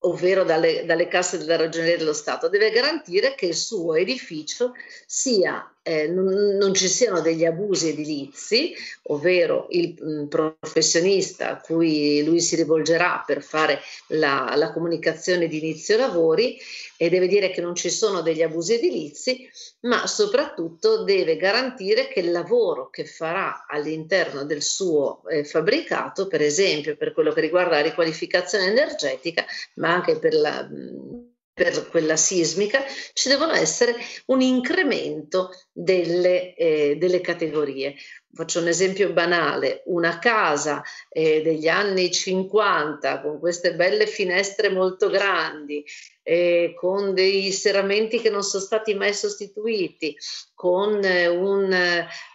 Ovvero dalle, dalle, casse della Ragioneria dello Stato, deve garantire che il suo edificio sia, eh, non, ci siano degli abusi edilizi, ovvero il mh, mm, professionista a cui lui si rivolgerà per fare la, la comunicazione di inizio lavori e deve dire che non ci sono degli abusi edilizi, ma soprattutto deve garantire che il lavoro che farà all'interno del suo eh, fabbricato, per esempio per quello che riguarda la riqualificazione energetica, ma anche per la, per quella sismica, ci devono essere un incremento delle, eh, delle categorie. Faccio un esempio banale, una casa eh, degli anni 50 con queste belle finestre molto grandi, eh, con dei serramenti che non sono stati mai sostituiti, con eh, un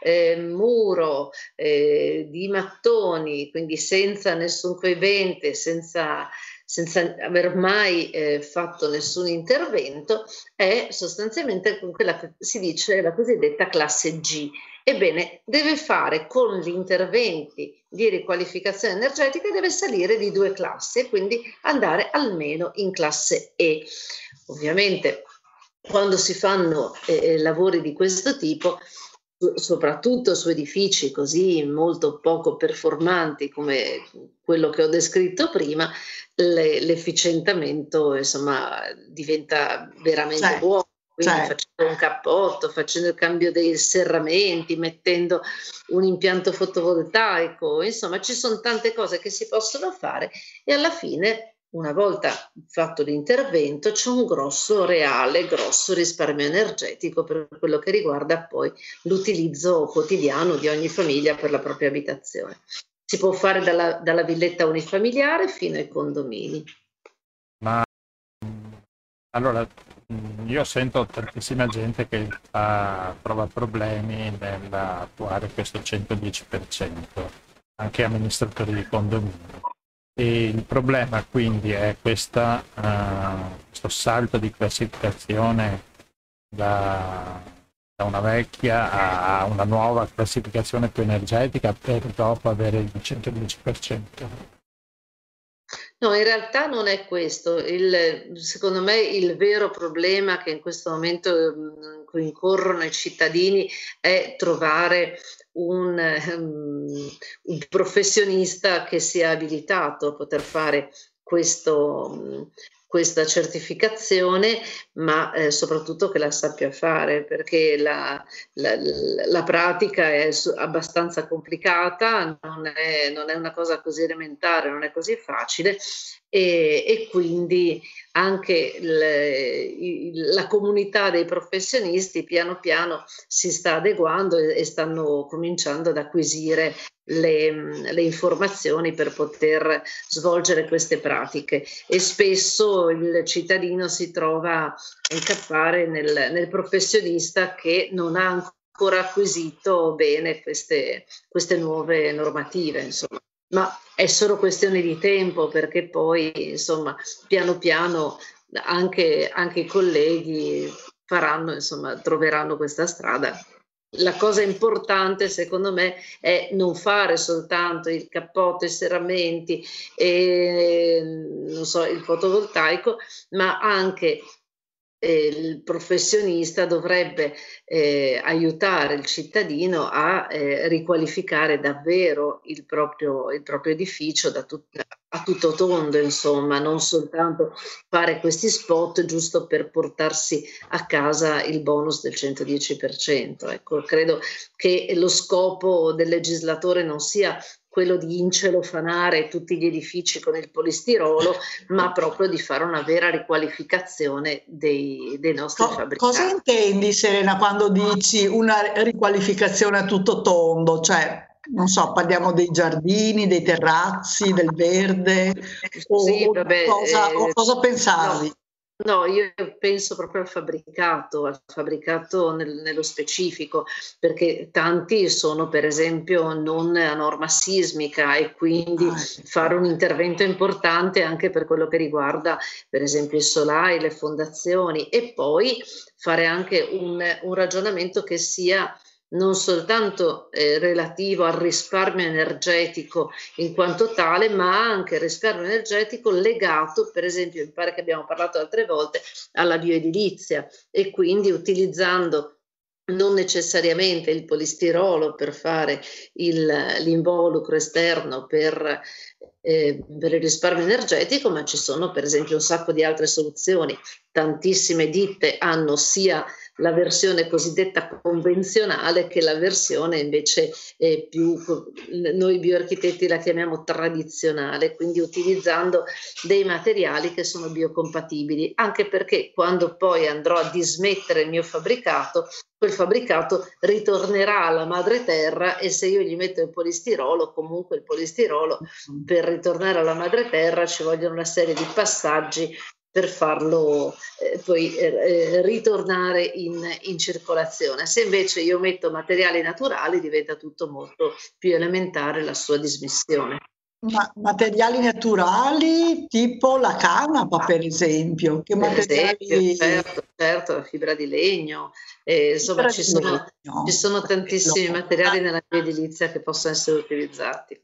eh, muro eh, di mattoni, quindi senza nessun coibente, senza senza aver mai eh, fatto nessun intervento, è sostanzialmente quella che si dice la cosiddetta classe G. Ebbene, deve fare con gli interventi di riqualificazione energetica, deve salire di due classi e quindi andare almeno in classe E. Ovviamente quando si fanno eh, lavori di questo tipo soprattutto su edifici così molto poco performanti come quello che ho descritto prima, le, l'efficientamento insomma diventa veramente cioè, buono. Quindi cioè. facendo un cappotto, facendo il cambio dei serramenti, mettendo un impianto fotovoltaico, insomma ci sono tante cose che si possono fare e alla fine una volta fatto l'intervento c'è un grosso, reale, grosso risparmio energetico per quello che riguarda poi l'utilizzo quotidiano di ogni famiglia per la propria abitazione. Si può fare dalla, dalla villetta unifamiliare fino ai condomini. Ma allora io sento tantissima gente che ha, trova problemi nell'attuare questo 110%, anche amministratori di condominio e il problema quindi è questa, uh, questo salto di classificazione da, da, una vecchia a una nuova classificazione più energetica per dopo avere il 110%. No, in realtà non è questo. Il, secondo me il vero problema che in questo momento mm, incorrono i cittadini è trovare un, um, un professionista che sia abilitato a poter fare questo, questa certificazione, ma eh, soprattutto che la sappia fare, perché la, la, la pratica è abbastanza complicata, non è, non è, una cosa così elementare, non è così facile e, e quindi anche le, la comunità dei professionisti piano piano si sta adeguando e, e stanno cominciando ad acquisire le, le, informazioni per poter svolgere queste pratiche e spesso il cittadino si trova a incappare nel, nel professionista che non ha ancora acquisito bene queste, queste nuove normative. Insomma. Ma è solo questione di tempo perché poi, insomma, piano piano anche, anche i colleghi faranno, insomma, troveranno questa strada. La cosa importante secondo me è non fare soltanto il cappotto, i serramenti e so, il fotovoltaico, ma anche il professionista dovrebbe eh, aiutare il cittadino a eh, riqualificare davvero il proprio, il proprio edificio tut- a tutto tondo, insomma, non soltanto fare questi spot giusto per portarsi a casa il bonus del 110%. Ecco, credo che lo scopo del legislatore non sia quello di incelofanare tutti gli edifici con il polistirolo, ma proprio di fare una vera riqualificazione dei, dei nostri Co- fabbricati. Cosa intendi, Serena, quando dici una riqualificazione a tutto tondo? Cioè, non so, parliamo dei giardini, dei terrazzi, del verde, sì, o, vabbè, cosa, eh, cosa pensavi? No. No, io penso proprio al fabbricato, al fabbricato nel, nello specifico, perché tanti sono per esempio non a norma sismica e quindi ah, fare un intervento importante anche per quello che riguarda per esempio i solai, le fondazioni e poi fare anche un, un ragionamento che sia non soltanto eh, relativo al risparmio energetico in quanto tale, ma anche risparmio energetico legato, per esempio, mi pare che abbiamo parlato altre volte, alla bioedilizia. E quindi utilizzando non necessariamente il polistirolo per fare il, l'involucro esterno per eh, per il risparmio energetico, ma ci sono per esempio un sacco di altre soluzioni. Tantissime ditte hanno sia la versione cosiddetta convenzionale che la versione invece eh, più, noi bioarchitetti la chiamiamo tradizionale, quindi utilizzando dei materiali che sono biocompatibili, anche perché quando poi andrò a dismettere il mio fabbricato, quel fabbricato ritornerà alla madre terra e se io gli metto il polistirolo, comunque il polistirolo per ritornare alla madre terra ci vogliono una serie di passaggi per farlo eh, poi eh, eh, ritornare in, in, circolazione. Se invece io metto materiali naturali diventa tutto molto più elementare la sua dismissione. Ma materiali naturali tipo la canapa, per esempio. Che per materiali... esempio, certo, certo, la fibra di legno. Eh, insomma, ci sono, ci sono, tantissimi materiali nella mia edilizia che possono essere utilizzati.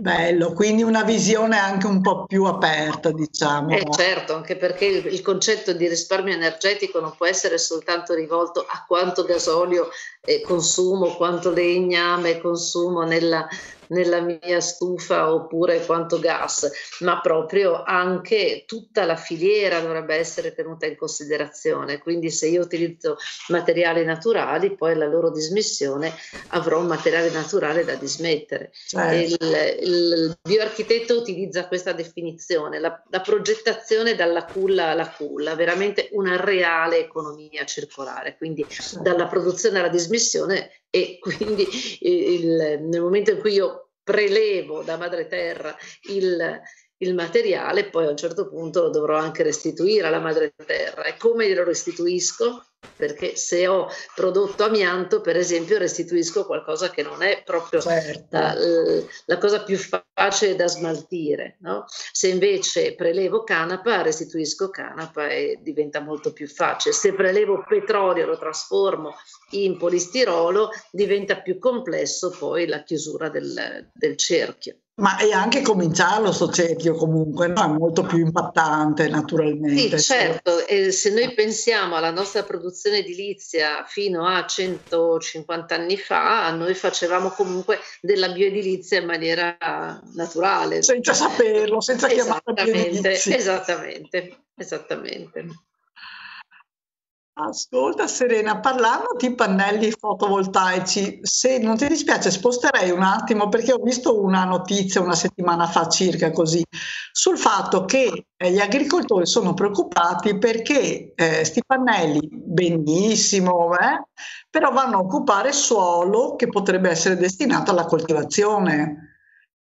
Bello, quindi una visione anche un po' più aperta, diciamo. Eh certo, anche perché il, il, concetto di risparmio energetico non può essere soltanto rivolto a quanto gasolio eh, consumo, quanto legname consumo nella, nella mia stufa oppure quanto gas, ma proprio anche tutta la filiera dovrebbe essere tenuta in considerazione. Quindi se io utilizzo materiali naturali, poi la loro dismissione avrò un materiale naturale da dismettere. Certo. Il, il, bioarchitetto utilizza questa definizione, la, la progettazione dalla culla alla culla, veramente una reale economia circolare, quindi dalla produzione alla dismissione e quindi il, nel momento in cui io prelevo da madre terra il, il materiale, poi a un certo punto lo dovrò anche restituire alla madre terra. E come glielo restituisco? Perché se ho prodotto amianto, per esempio, restituisco qualcosa che non è proprio certo. la, la, cosa più facile da smaltire. No? Se invece prelevo canapa, restituisco canapa e diventa molto più facile. Se prelevo petrolio, lo trasformo in polistirolo, diventa più complesso poi la chiusura del, del cerchio. Ma è anche cominciarlo sto cerchio comunque, no? è molto più impattante naturalmente. Sì, certo, e se noi pensiamo alla nostra produzione edilizia fino a 150 anni fa, noi facevamo comunque della bioedilizia in maniera naturale. Senza saperlo, senza chiamarla bioedilizia. Esattamente, esattamente. Ascolta Serena, parlando di pannelli fotovoltaici, se non ti dispiace sposterei un attimo perché ho visto una notizia una settimana fa circa così sul fatto che eh, gli agricoltori sono preoccupati perché questi eh, pannelli benissimo, eh, però vanno a occupare suolo che potrebbe essere destinato alla coltivazione.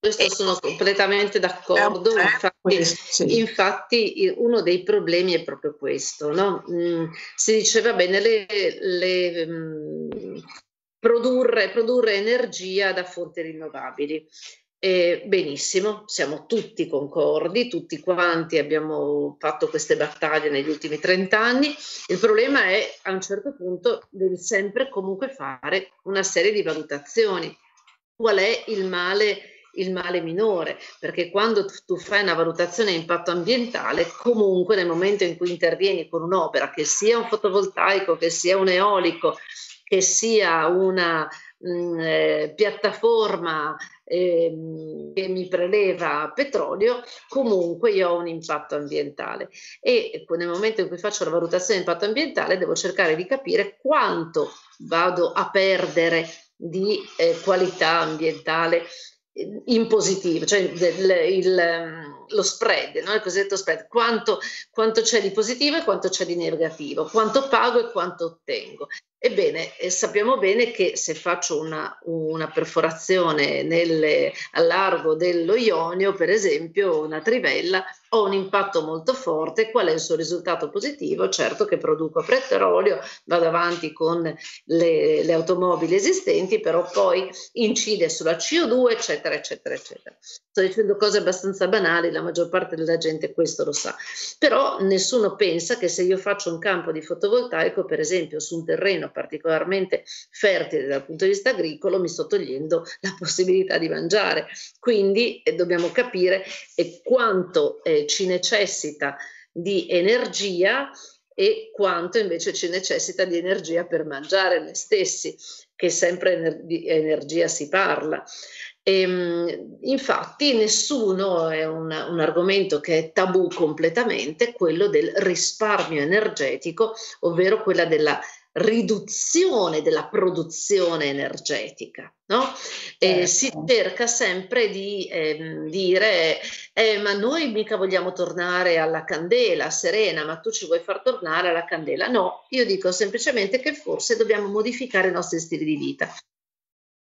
Questo sono completamente d'accordo, infatti, questo, sì. infatti, uno dei problemi è proprio questo, no? mm, si diceva bene le, le mm, produrre, produrre, energia da fonti rinnovabili. Eh, benissimo, siamo tutti concordi, tutti quanti abbiamo fatto queste battaglie negli ultimi 30 anni. Il problema è a un certo punto devi sempre comunque fare una serie di valutazioni. Qual è il male? Il male minore, perché quando tu fai una valutazione di impatto ambientale, comunque nel momento in cui intervieni con un'opera, che sia un fotovoltaico, che sia un eolico, che sia una mh, mm, eh, piattaforma eh, che mi preleva petrolio, comunque io ho un impatto ambientale. E nel momento in cui faccio la valutazione di impatto ambientale devo cercare di capire quanto vado a perdere di eh, qualità ambientale in positivo, cioè il, il, lo spread, no? il cosiddetto spread, quanto, quanto, c'è di positivo e quanto c'è di negativo, quanto pago e quanto ottengo. Ebbene, eh, sappiamo bene che se faccio una, una perforazione nelle, a largo dello Ionio, per esempio, una trivella, ho un impatto molto forte. Qual è il suo risultato positivo? Certo che produco petrolio, vado avanti con le, le automobili esistenti, però poi incide sulla CO2, eccetera, eccetera, eccetera. Sto dicendo cose abbastanza banali, la maggior parte della gente questo lo sa. Però nessuno pensa che se io faccio un campo di fotovoltaico, per esempio, su un terreno particolarmente fertile dal punto di vista agricolo, mi sto togliendo la possibilità di mangiare. Quindi eh, dobbiamo capire eh, quanto eh, ci necessita di energia e quanto invece ci necessita di energia per mangiare noi stessi, che sempre ener- di energia si parla. E, ehm, infatti nessuno è un, un, argomento che è tabù completamente, quello del risparmio energetico, ovvero quella della riduzione della produzione energetica. No? E si certo. cerca sempre di eh, dire, eh, ma noi mica vogliamo tornare alla candela, Serena, ma tu ci vuoi far tornare alla candela? No, io dico semplicemente che forse dobbiamo modificare i nostri stili di vita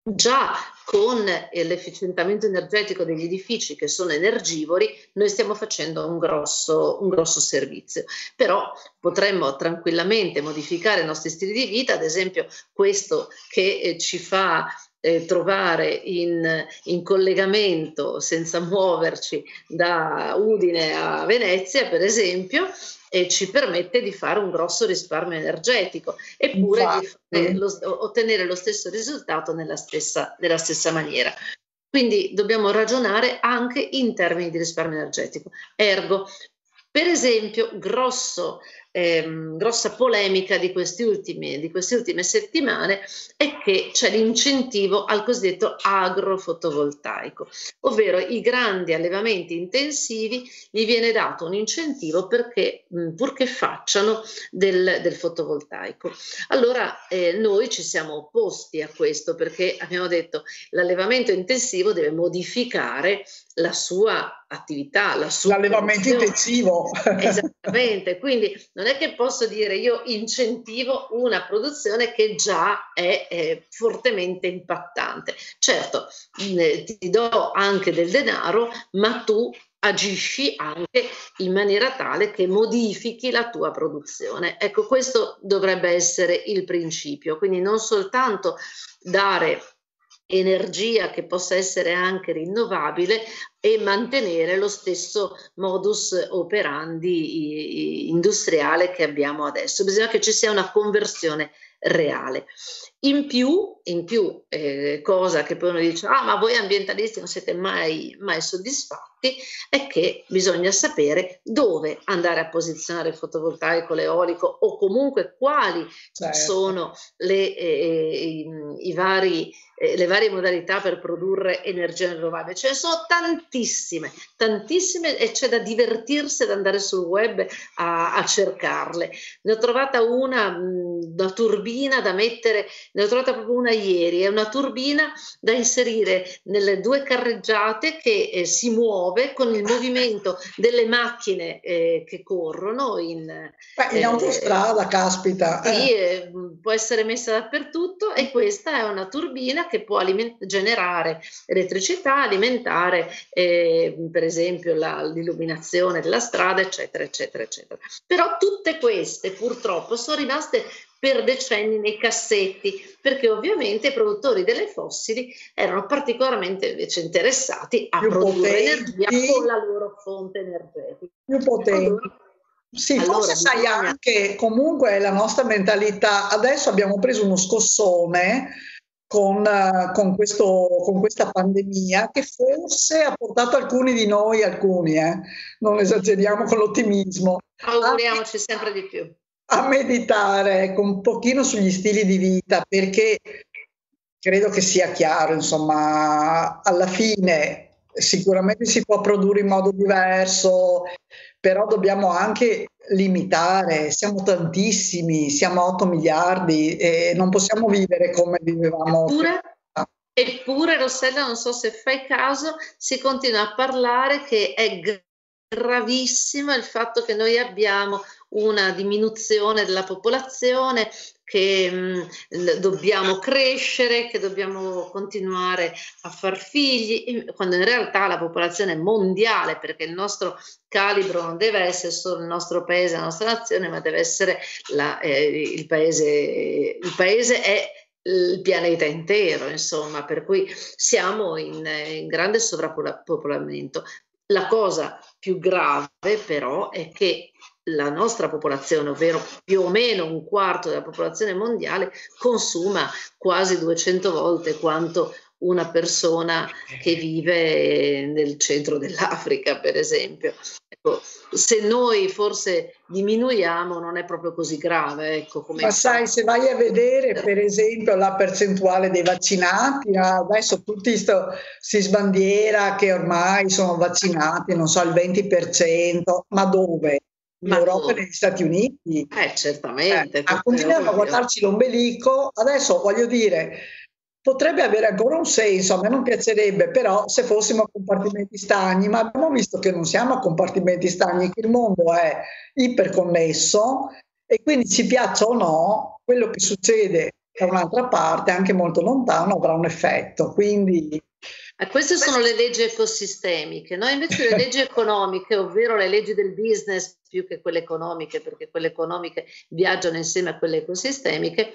già con eh, l'efficientamento energetico degli edifici che sono energivori, noi stiamo facendo un grosso, un grosso servizio. Però potremmo tranquillamente modificare i nostri stili di vita, ad esempio questo che eh, ci fa eh, trovare in, in, collegamento senza muoverci da Udine a Venezia, per esempio, e ci permette di fare un grosso risparmio energetico, eppure di lo, ottenere lo stesso risultato nella stessa, nella stessa maniera. Quindi dobbiamo ragionare anche in termini di risparmio energetico. Ergo, per esempio, grosso ehm, grossa polemica di, ultimi, di, queste ultime settimane è che c'è l'incentivo al cosiddetto agrofotovoltaico, ovvero i grandi allevamenti intensivi gli viene dato un incentivo perché mh, purché facciano del, del fotovoltaico. Allora eh, noi ci siamo opposti a questo perché abbiamo detto l'allevamento intensivo deve modificare la sua attività, la sua l'allevamento intensivo. Esattamente, quindi non è che posso dire io incentivo una produzione che già è, è fortemente impattante. Certo, ti do anche del denaro, ma tu agisci anche in maniera tale che modifichi la tua produzione. Ecco, questo dovrebbe essere il principio, quindi non soltanto dare energia che possa essere anche rinnovabile e mantenere lo stesso modus operandi industriale che abbiamo adesso. Bisogna che ci sia una conversione reale. In più, in più eh, cosa che poi uno dice, ah ma voi ambientalisti non siete mai, mai soddisfatti, è che bisogna sapere dove andare a posizionare il fotovoltaico, l'eolico o comunque quali certo. sono le, eh, i, i vari eh, le varie modalità per produrre energia rinnovabile. Ce ne sono tantissime, tantissime e c'è da divertirsi ad andare sul web a, a cercarle. Ne ho trovata una, una turbina da mettere, ne ho trovata proprio una ieri, è una turbina da inserire nelle due carreggiate che eh, si muove con il movimento delle macchine eh, che corrono in, Beh, in autostrada, caspita. Sì, eh, può essere messa dappertutto e questa è una turbina che può aliment- generare elettricità, alimentare eh, per esempio la, l'illuminazione della strada, eccetera, eccetera, eccetera. Però tutte queste purtroppo sono rimaste per decenni nei cassetti, perché ovviamente i produttori delle fossili erano particolarmente invece interessati a Più produrre potenti. energia con la loro fonte energetica. Più potenti. Allora, sì, allora, forse sai bisogna... anche comunque la nostra mentalità, adesso abbiamo preso uno scossone con, con, questo, con, questa pandemia che forse ha portato alcuni di noi, alcuni, eh, non esageriamo con l'ottimismo. Auguriamoci a, sempre di più. A meditare ecco, un pochino sugli stili di vita perché credo che sia chiaro, insomma, alla fine sicuramente si può produrre in modo diverso, però dobbiamo anche limitare, siamo tantissimi, siamo 8 miliardi e non possiamo vivere come vivevamo. Eppure, eppure Rossella, non so se fai caso, si continua a parlare che è gravissimo il fatto che noi abbiamo una diminuzione della popolazione, che mh, mm, dobbiamo crescere, che dobbiamo continuare a far figli, quando in realtà la popolazione mondiale, perché il nostro calibro non deve essere solo il nostro paese, la nostra nazione, ma deve essere la, eh, il paese, il paese è il pianeta intero, insomma, per cui siamo in, in grande sovrappopolamento. La cosa più grave però è che la nostra popolazione, ovvero più o meno un quarto della popolazione mondiale, consuma quasi 200 volte quanto una persona che vive nel centro dell'Africa, per esempio. Ecco, se noi forse diminuiamo non è proprio così grave. Ecco, come Ma sai, se vai a vedere per esempio la percentuale dei vaccinati, adesso tutti sto, si sbandiera che ormai sono vaccinati, non so, il 20%, ma dove? in Ma Europa e negli Stati Uniti. Eh, certamente. Eh, continuiamo a guardarci l'ombelico. Adesso voglio dire, potrebbe avere ancora un senso, a me non piacerebbe, però se fossimo a compartimenti stagni, ma abbiamo visto che non siamo a compartimenti stagni, che il mondo è iperconnesso e quindi ci piaccia o no, quello che succede da un'altra parte, anche molto lontano, avrà un effetto. Quindi eh, queste sono le leggi ecosistemiche, no? invece le leggi economiche, ovvero le leggi del business più che quelle economiche, perché quelle economiche viaggiano insieme a quelle ecosistemiche,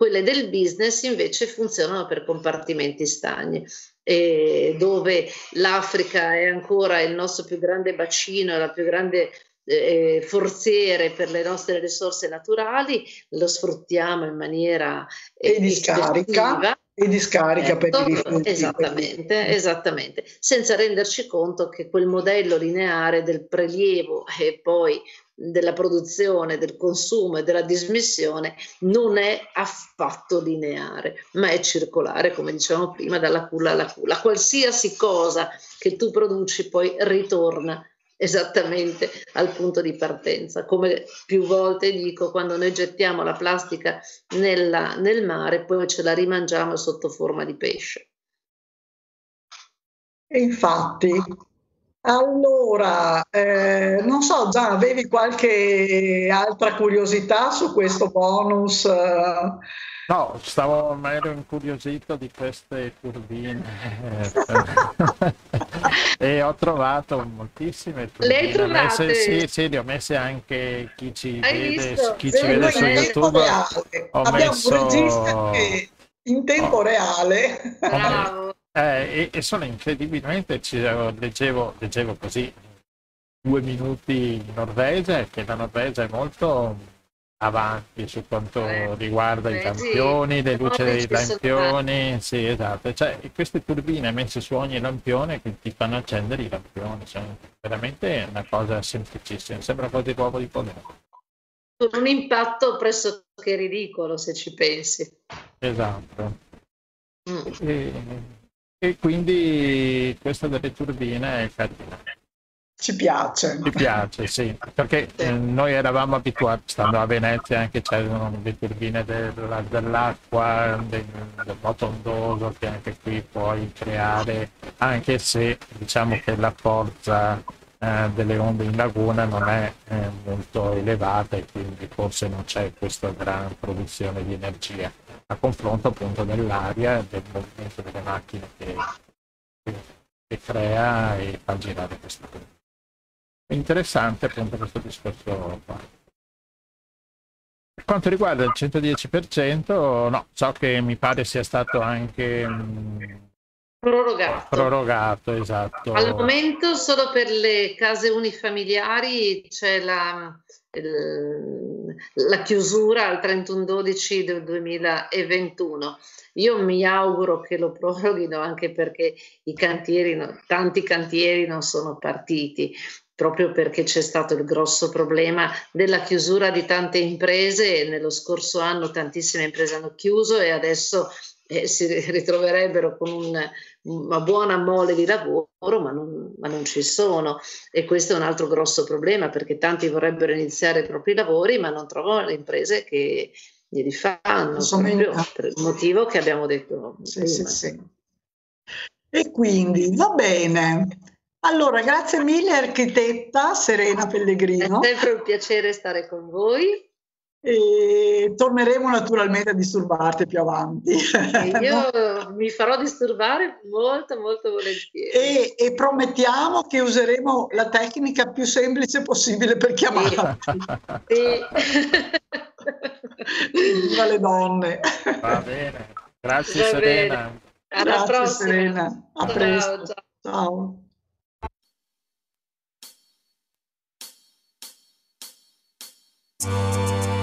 quelle del business invece funzionano per compartimenti stagni, dove l'Africa è ancora il nostro più grande bacino, la più grande eh, forziere per le nostre risorse naturali, lo sfruttiamo in maniera e di scarica e di scarica per i certo, rifiuti. Esattamente, esattamente, senza renderci conto che quel modello lineare del prelievo e poi della produzione, del consumo e della dismissione non è affatto lineare, ma è circolare, come dicevamo prima, dalla culla alla culla. Qualsiasi cosa che tu produci poi ritorna esattamente al punto di partenza. Come più volte dico, quando noi gettiamo la plastica nella, nel mare, poi ce la rimangiamo sotto forma di pesce. Infatti, allora, eh, non so, già avevi qualche altra curiosità su questo bonus? No, stavo, ero incuriosito di queste turbine e ho trovato moltissime turbine. Le hai trovate? Messe, sì, sì, le ho messe anche chi ci Hai vede, chi ci vede su YouTube. Ho Abbiamo messo... un regista che in tempo oh. reale. Bravo. Eh, e, e, sono incredibilmente, ci, leggevo, leggevo così due minuti in Norvegia, che la Norvegia è molto avanti su quanto eh, riguarda eh, i lampioni, sì. le luci dei lampioni, sì esatto, cioè queste turbine messe su ogni lampione che ti fanno accendere i lampioni, sono veramente una cosa semplicissima, sembra quasi l'uovo di potere. Con un impatto pressoché ridicolo se ci pensi. Esatto. Mm. E, e, quindi questa delle turbine è carina. Ci piace. Ci piace, sì, perché eh, noi eravamo abituati, stando a Venezia anche c'erano le turbine della, dell'acqua, del, del moto ondoso che anche qui puoi creare, anche se diciamo che la forza eh, delle onde in laguna non è eh, molto elevata e quindi forse non c'è questa gran produzione di energia, a confronto appunto dell'aria del movimento delle macchine che, che, che crea e fa girare questa cosa. È interessante appunto questo discorso qua. Per quanto riguarda il 110%, no, so che mi pare sia stato anche mh, mm, prorogato. Prorogato, esatto. Al momento solo per le case unifamiliari c'è la, il, la chiusura al 31-12 del 2021. Io mi auguro che lo proroghino anche perché i cantieri, tanti cantieri non sono partiti proprio perché c'è stato il grosso problema della chiusura di tante imprese. Nello scorso anno tantissime imprese hanno chiuso e adesso eh, si ritroverebbero con un, una buona mole di lavoro, ma non, ma non, ci sono. E questo è un altro grosso problema perché tanti vorrebbero iniziare i propri lavori, ma non trovano le imprese che glieli fanno, proprio per il motivo che abbiamo detto sì. Sì, sì. E quindi va bene. Allora, grazie mille architetta Serena Pellegrino. È sempre un piacere stare con voi. E torneremo naturalmente a disturbarti più avanti. io mi farò disturbare molto molto volentieri. E, e, promettiamo che useremo la tecnica più semplice possibile per chiamarla. Sì. sì. Viva le donne. Va bene. Grazie Va Serena. Bene. Alla Grazie prossima. Serena. A presto. ciao. ciao.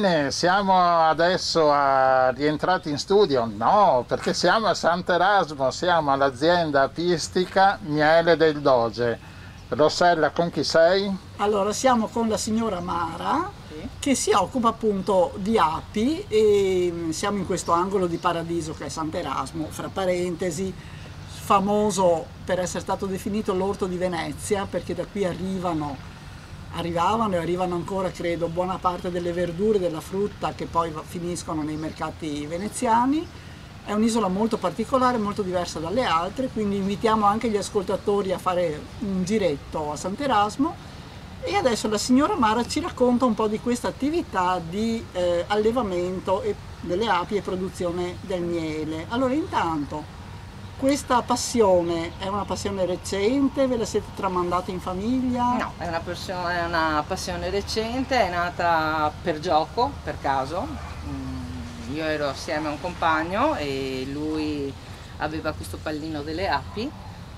Bene, siamo adesso a... rientrati in studio? No, perché siamo a Sant'Erasmo, siamo all'azienda apistica Miele del Doge. Rossella, con chi sei? Allora, siamo con la signora Mara che si occupa appunto di api e mm, siamo in questo angolo di paradiso che è Sant'Erasmo, fra parentesi, famoso per essere stato definito l'orto di Venezia perché da qui arrivano arrivavano e arrivano ancora, credo, buona parte delle verdure della frutta che poi finiscono nei mercati veneziani. È un'isola molto particolare, molto diversa dalle altre, quindi invitiamo anche gli ascoltatori a fare un giretto a Sant'Erasmo. E adesso la signora Mara ci racconta un po' di questa attività di eh, allevamento delle api e produzione del miele. Allora, intanto, questa passione è una passione recente? Ve la siete tramandata in famiglia? No, è una, è una passione recente, è nata per gioco, per caso. Mm, io ero assieme a un compagno e lui aveva questo pallino delle api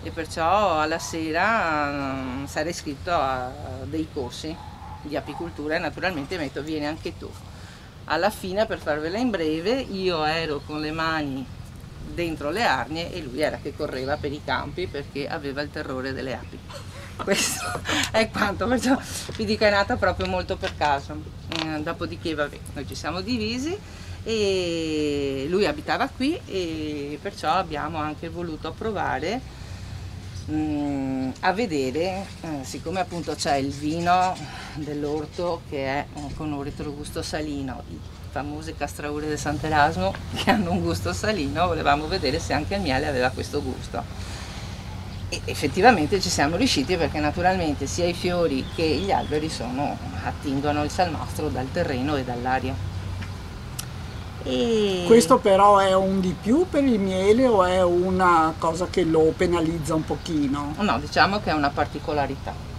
e perciò alla sera si era iscritto a dei corsi di apicoltura e naturalmente mi ha detto vieni anche tu. Alla fine, per farvela in breve, io ero con le mani dentro le arnie e lui era che correva per i campi perché aveva il terrore delle api. Questo è quanto, perciò vi dico è nata proprio molto per caso. Eh, dopodiché vabbè, noi ci siamo divisi e lui abitava qui e perciò abbiamo anche voluto provare mm, a vedere, eh, siccome appunto c'è il vino dell'orto che è eh, con un retrogusto salino, famose castraure del Sant'Erasmo che hanno un gusto salino, volevamo vedere se anche il miele aveva questo gusto. E effettivamente ci siamo riusciti perché naturalmente sia i fiori che gli alberi sono, attingono il salmastro dal terreno e dall'aria. E... Questo però è un di più per il miele o è una cosa che lo penalizza un pochino? No, diciamo che è una particolarità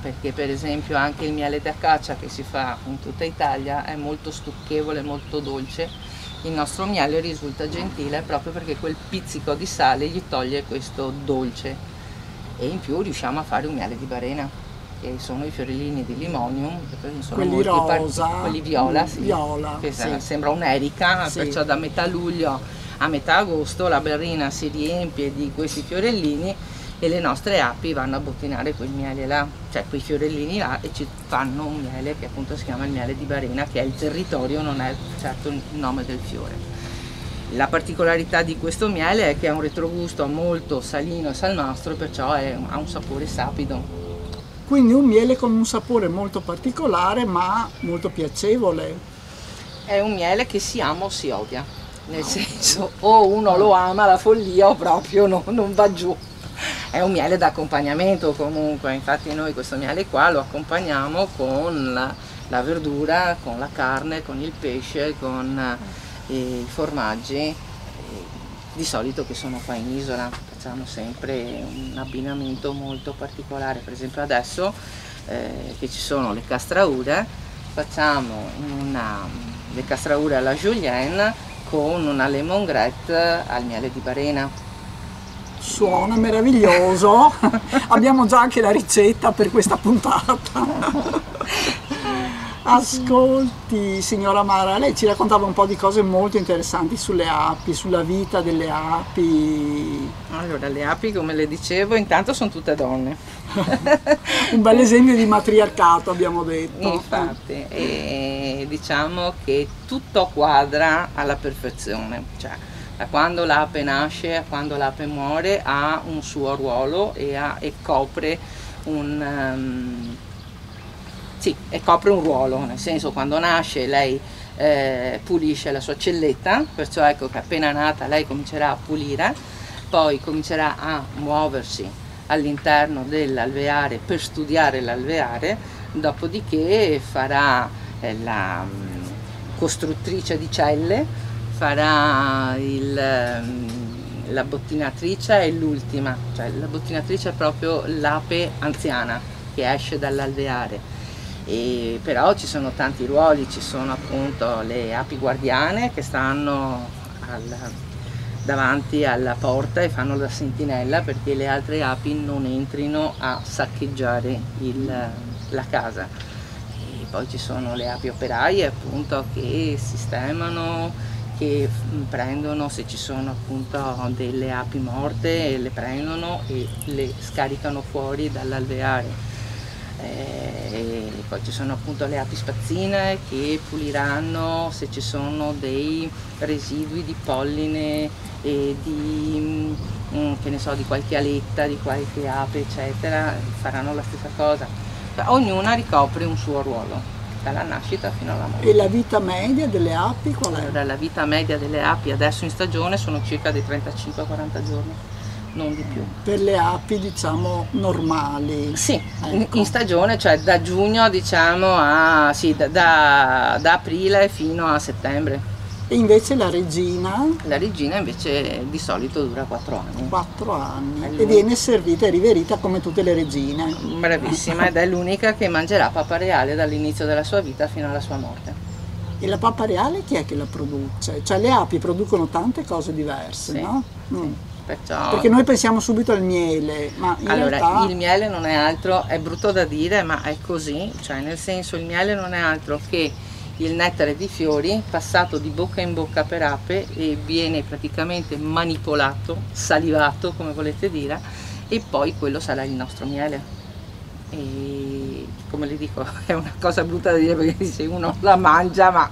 perché per esempio anche il miele d'acacia che si fa in tutta Italia è molto stucchevole, molto dolce, il nostro miele risulta gentile proprio perché quel pizzico di sale gli toglie questo dolce e in più riusciamo a fare un miele di barena che sono i fiorellini di limonium, sono quelli rosa, quelli viola, sì, viola che sì. sembra un'erica, sì. perciò da metà luglio a metà agosto la barrina si riempie di questi fiorellini e le nostre api vanno a bottinare quel miele là, cioè quei fiorellini là e ci fanno un miele che appunto si chiama il miele di Barena, che è il territorio, non è certo il nome del fiore. La particolarità di questo miele è che ha un retrogusto molto salino e salmastro, perciò è, ha un sapore sapido. Quindi un miele con un sapore molto particolare ma molto piacevole. È un miele che si ama o si odia, nel senso o uno lo ama la follia o proprio no, non va giù è un miele d'accompagnamento comunque, infatti noi questo miele qua lo accompagniamo con la, la verdura, con la carne, con il pesce, con eh, i formaggi, eh, di solito che sono qua in isola, facciamo sempre un abbinamento molto particolare, per esempio adesso eh, che ci sono le castraure, facciamo una, le castraure alla julienne con una lemongrette al miele di barena Suona meraviglioso. Abbiamo già anche la ricetta per questa puntata. Ascolti, signora Mara, lei ci raccontava un po' di cose molto interessanti sulle api, sulla vita delle api. Allora, le api, come le dicevo, intanto sono tutte donne. un bel esempio di matriarcato, abbiamo detto. Infatti, e diciamo che tutto quadra alla perfezione. Cioè, da quando l'ape nasce a quando l'ape muore ha un suo ruolo e, ha, e copre un... Um, sì, e copre un ruolo, nel senso quando nasce lei eh, pulisce la sua celletta, perciò ecco che appena nata lei comincerà a pulire, poi comincerà a muoversi all'interno dell'alveare per studiare l'alveare, dopodiché farà eh, la um, costruttrice di celle, farà il, ehm, la bottinatrice è l'ultima, cioè la bottinatrice è proprio l'ape anziana che esce dall'alveare. E però ci sono tanti ruoli, ci sono appunto le api guardiane che stanno al, davanti alla porta e fanno la sentinella perché le altre api non entrino a saccheggiare il, la casa poi ci sono le api operaie appunto che sistemano, che mm, prendono se ci sono appunto delle api morte, le prendono e le scaricano fuori dall'alveare. Eh, poi ci sono appunto le api spazzine che puliranno se ci sono dei residui di polline e di, mm, ne so, di qualche aletta, di qualche ape eccetera, faranno la stessa cosa. Cioè, ognuna ricopre un suo ruolo dalla nascita fino alla morte. E la vita media delle api qual è? Allora, la vita media delle api adesso in stagione sono circa dei 35-40 giorni, non di più. Per le api diciamo normali? Sì, ecco. in, in, stagione, cioè da giugno diciamo a, sì, da, da, da aprile fino a settembre. E invece la regina? La regina invece di solito dura 4 anni. 4 anni. E viene servita e riverita come tutte le regine. Bravissima ed è l'unica che mangerà papa reale dall'inizio della sua vita fino alla sua morte. E la papa reale chi è che la produce? Cioè le api producono tante cose diverse, sì, no? Sì. Mm. Perciò... Perché noi pensiamo subito al miele, ma in allora, realtà... il miele non è altro, è brutto da dire, ma è così, cioè nel senso il miele non è altro che il nettare di fiori passato di bocca in bocca per ape e viene praticamente manipolato, salivato come volete dire e poi quello sarà il nostro miele. E come le dico è una cosa brutta da dire perché se uno la mangia ma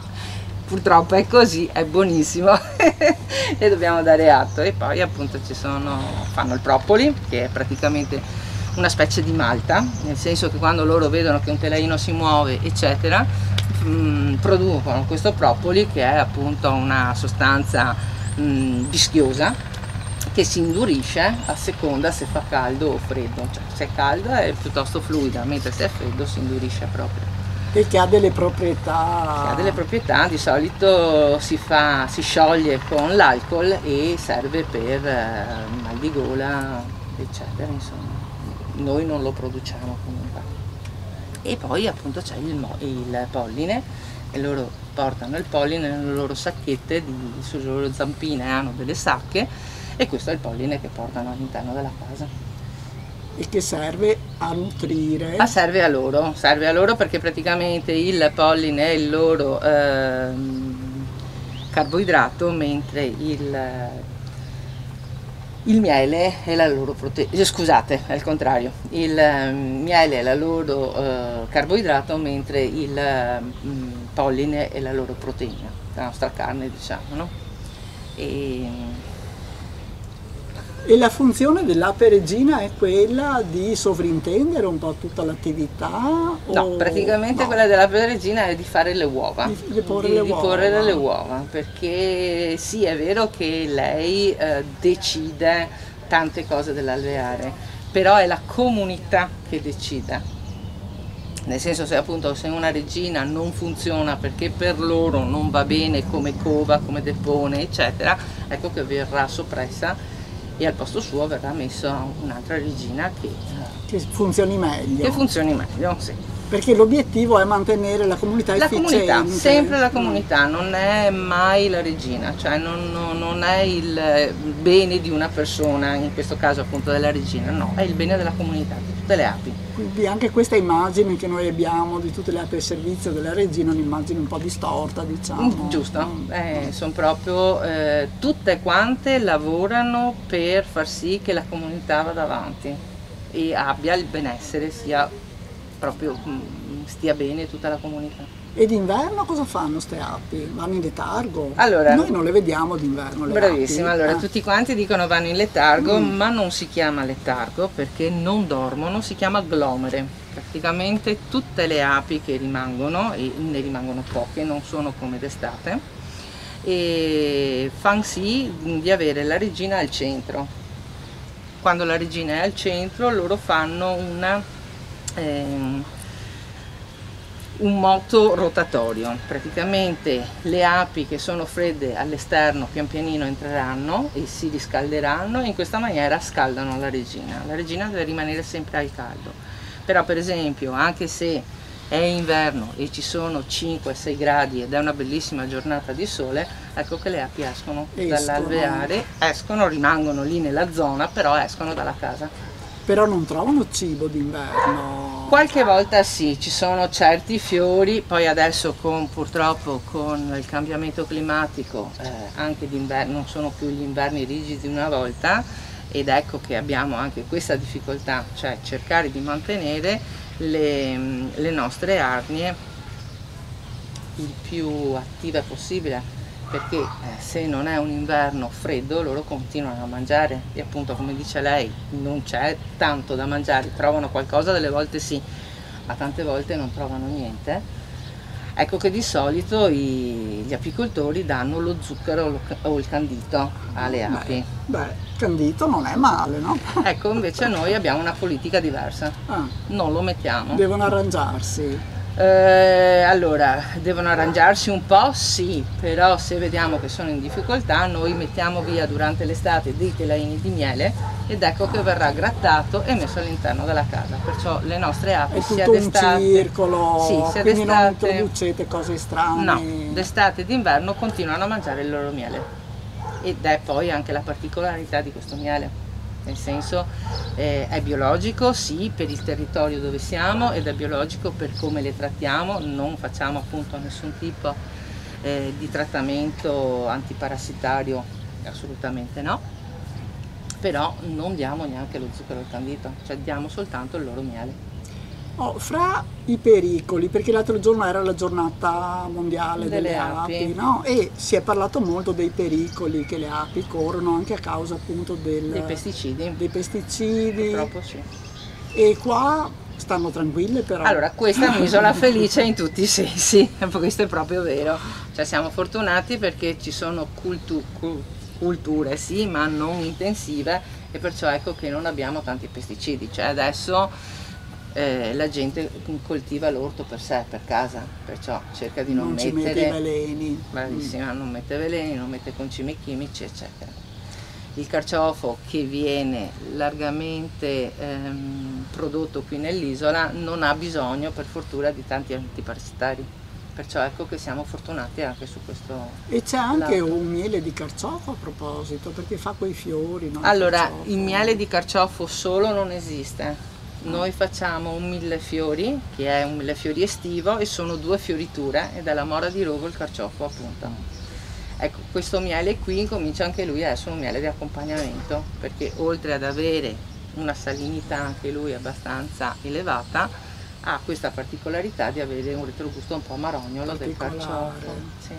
purtroppo è così, è buonissimo e dobbiamo dare atto. E poi appunto ci sono, fanno il propoli che è praticamente una specie di malta nel senso che quando loro vedono che un telaino si muove eccetera mh, mm, producono questo propoli che è appunto una sostanza mh, mm, vischiosa che si indurisce a seconda se fa caldo o freddo, cioè se è caldo è piuttosto fluida, mentre se è freddo si indurisce proprio. E che ha delle proprietà. Che ha delle proprietà, di solito si, fa, si scioglie con l'alcol e serve per eh, mal di gola, eccetera, insomma. Noi non lo produciamo comunque e poi appunto c'è il, il, polline e loro portano il polline nelle loro sacchette, di, sulle loro zampine hanno delle sacche e questo è il polline che portano all'interno della casa. E che serve a nutrire? Ah, serve a loro, serve a loro perché praticamente il polline è il loro eh, carboidrato mentre il il miele è la loro proteina, eh, scusate, il contrario, il um, miele è la loro uh, carboidrato mentre il um, polline è la loro proteina, la nostra carne diciamo, no? E, e la funzione dell'ape regina è quella di sovrintendere un po' tutta l'attività? No, o... praticamente no. quella dell'ape regina è di fare le uova, di, di porre, di, le, di uova. porre le uova, perché sì è vero che lei eh, decide tante cose dell'alveare, però è la comunità che decide. Nel senso se appunto se una regina non funziona perché per loro non va bene come cova, come depone, eccetera, ecco che verrà soppressa e al posto suo verrà messa un'altra regina che, che funzioni meglio. Che funzioni meglio, sì. Perché l'obiettivo è mantenere la comunità la efficiente. Comunità, sempre la comunità, non è mai la regina, cioè non, non, non, è il bene di una persona, in questo caso appunto della regina, no, è il bene della comunità, di tutte le api. Quindi anche questa immagine che noi abbiamo di tutte le api al servizio della regina è un'immagine un po' distorta, diciamo. Mm, giusto, eh, sono proprio eh, tutte quante lavorano per far sì che la comunità vada avanti e abbia il benessere sia proprio mm, stia bene tutta la comunità. E d'inverno cosa fanno ste api? Vanno in letargo? Allora, Noi non le vediamo d'inverno. Bravissima, api. allora eh. tutti quanti dicono vanno in letargo, mm. ma non si chiama letargo perché non dormono, si chiama glomere. Praticamente tutte le api che rimangono, e ne rimangono poche, non sono come d'estate, e fanno sì di avere la regina al centro. Quando la regina è al centro loro fanno una ehm, un moto rotatorio, praticamente le api che sono fredde all'esterno pian pianino entreranno e si riscalderanno. E in questa maniera scaldano la regina. La regina deve rimanere sempre al caldo, però per esempio anche se è inverno e ci sono 5-6 gradi ed è una bellissima giornata di sole, ecco che le api escono, escono. dall'alveare, escono, rimangono lì nella zona, però escono dalla casa però non trovano cibo d'inverno. Qualche volta sì, ci sono certi fiori, poi adesso con, purtroppo con il cambiamento climatico eh, anche d'inverno non sono più gli inverni rigidi di una volta ed ecco che abbiamo anche questa difficoltà, cioè cercare di mantenere le, le nostre arnie il più attive possibile perché eh, se non è un inverno freddo loro continuano a mangiare e appunto come dice lei non c'è tanto da mangiare, trovano qualcosa, delle volte sì, ma tante volte non trovano niente. Ecco che di solito i, gli apicoltori danno lo zucchero o il candito alle api. Beh, beh, candito non è male, no? Ecco, invece noi abbiamo una politica diversa. Ah, non lo mettiamo. Devono arrangiarsi. Eh, allora, devono arrangiarsi un po', sì, però se vediamo che sono in difficoltà noi mettiamo via durante l'estate dei telaini di miele ed ecco che verrà grattato e messo all'interno della casa. Perciò le nostre api sia d'estate... un circolo, sì, sia quindi non introducete cose strane. No, d'estate e d'inverno continuano a mangiare il loro miele ed è poi anche la particolarità di questo miele nel senso eh, è biologico sì per il territorio dove siamo ed è biologico per come le trattiamo, non facciamo appunto nessun tipo eh, di trattamento antiparassitario, assolutamente no, però non diamo neanche lo zucchero al candito, cioè diamo soltanto il loro miele. Oh, fra i pericoli, perché l'altro giorno era la giornata mondiale delle, delle api, api no? e si è parlato molto dei pericoli che le api corrono anche a causa appunto del, dei pesticidi. Dei pesticidi. Purtroppo sì. E qua stanno tranquille però. Allora, questa è un'isola felice in tutti i sensi, questo è proprio vero. Cioè siamo fortunati perché ci sono cultu culture, sì, ma non intensive e perciò ecco che non abbiamo tanti pesticidi. Cioè adesso eh, la gente coltiva l'orto per sé, per casa, perciò cerca di non, non mettere mette veleni. Bravissima, mm. non mette veleni, non mette concimi chimici, eccetera. Il carciofo che viene largamente ehm, prodotto qui nell'isola non ha bisogno per fortuna di tanti antiparassitari perciò ecco che siamo fortunati anche su questo e c'è anche lato. un miele di carciofo a proposito perché fa quei fiori no? allora il, il miele di carciofo solo non esiste noi facciamo un millefiori, che è un millefiori estivo, e sono due fioriture, ed è la mora di rovo e il carciofo appunto. Ecco, questo miele qui comincia anche lui a essere un miele di accompagnamento, perché oltre ad avere una salinità anche lui abbastanza elevata, ha questa particolarità di avere un retrogusto un po' marognolo del carciofo. Sì.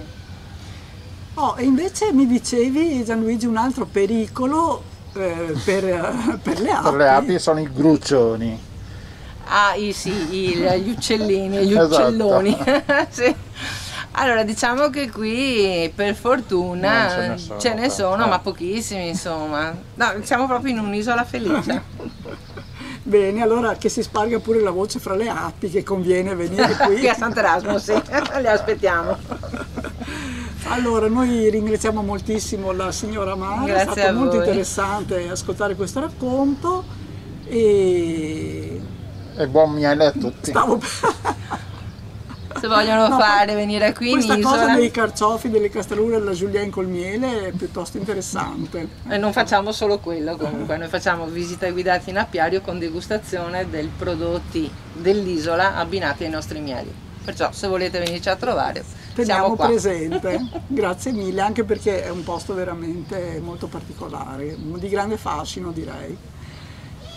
Oh, e invece mi dicevi Gianluigi un altro pericolo eh, per, per, le api. Per le api sono i gruccioni. Ah, i, sì, i, gli uccellini, gli esatto. uccelloni. sì. Allora, diciamo che qui per fortuna ce ne sono, ce ne sono ma pochissimi, insomma. No, siamo proprio in un'isola felice. Bene, allora che si sparga pure la voce fra le api che conviene venire qui. qui a Sant'Erasmo, sì, le aspettiamo. Allora, noi ringraziamo moltissimo la signora Mara, Grazie è stato molto interessante ascoltare questo racconto e... e buon miele a tutti. Stavo... Se vogliono no, fare venire qui questa in cosa dei carciofi, delle castrure della Julien col miele è piuttosto interessante. E non facciamo solo quello comunque, noi facciamo visita guidata in apiario con degustazione dei prodotti dell'isola abbinati ai nostri mieli. Perciò se volete venirci a trovare teniamo presente. Grazie mille, anche perché è un posto veramente molto particolare, di grande fascino direi.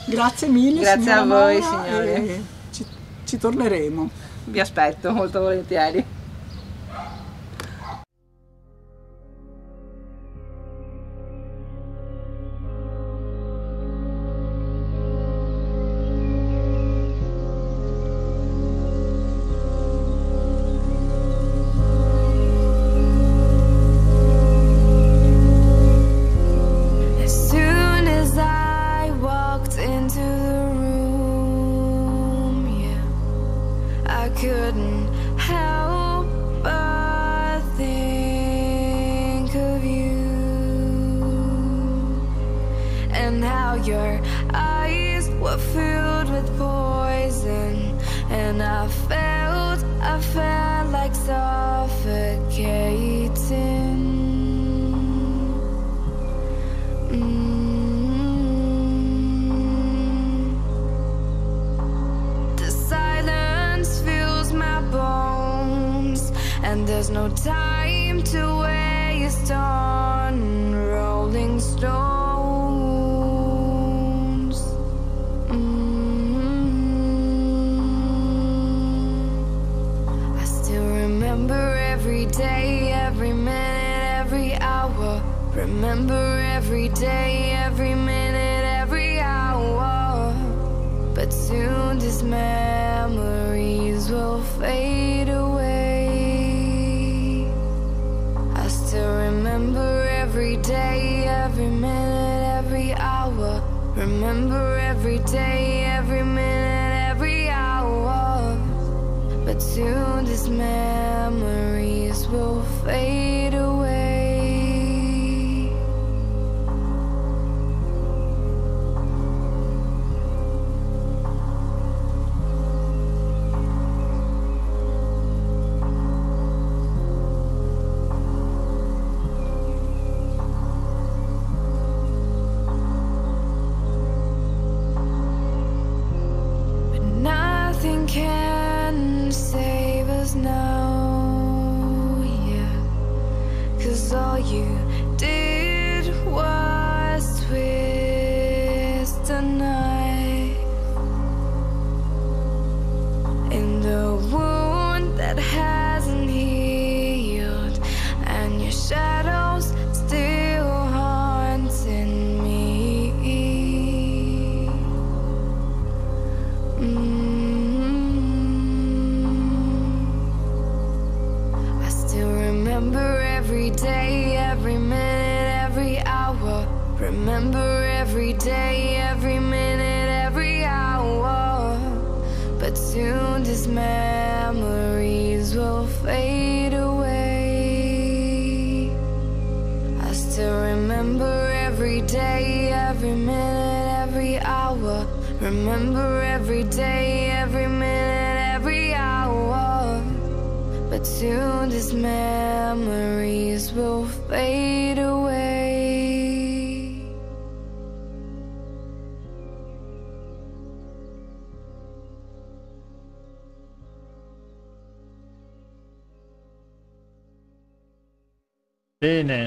Grazie mille. Grazie a voi signore. Ci, ci torneremo. Vi aspetto molto volentieri.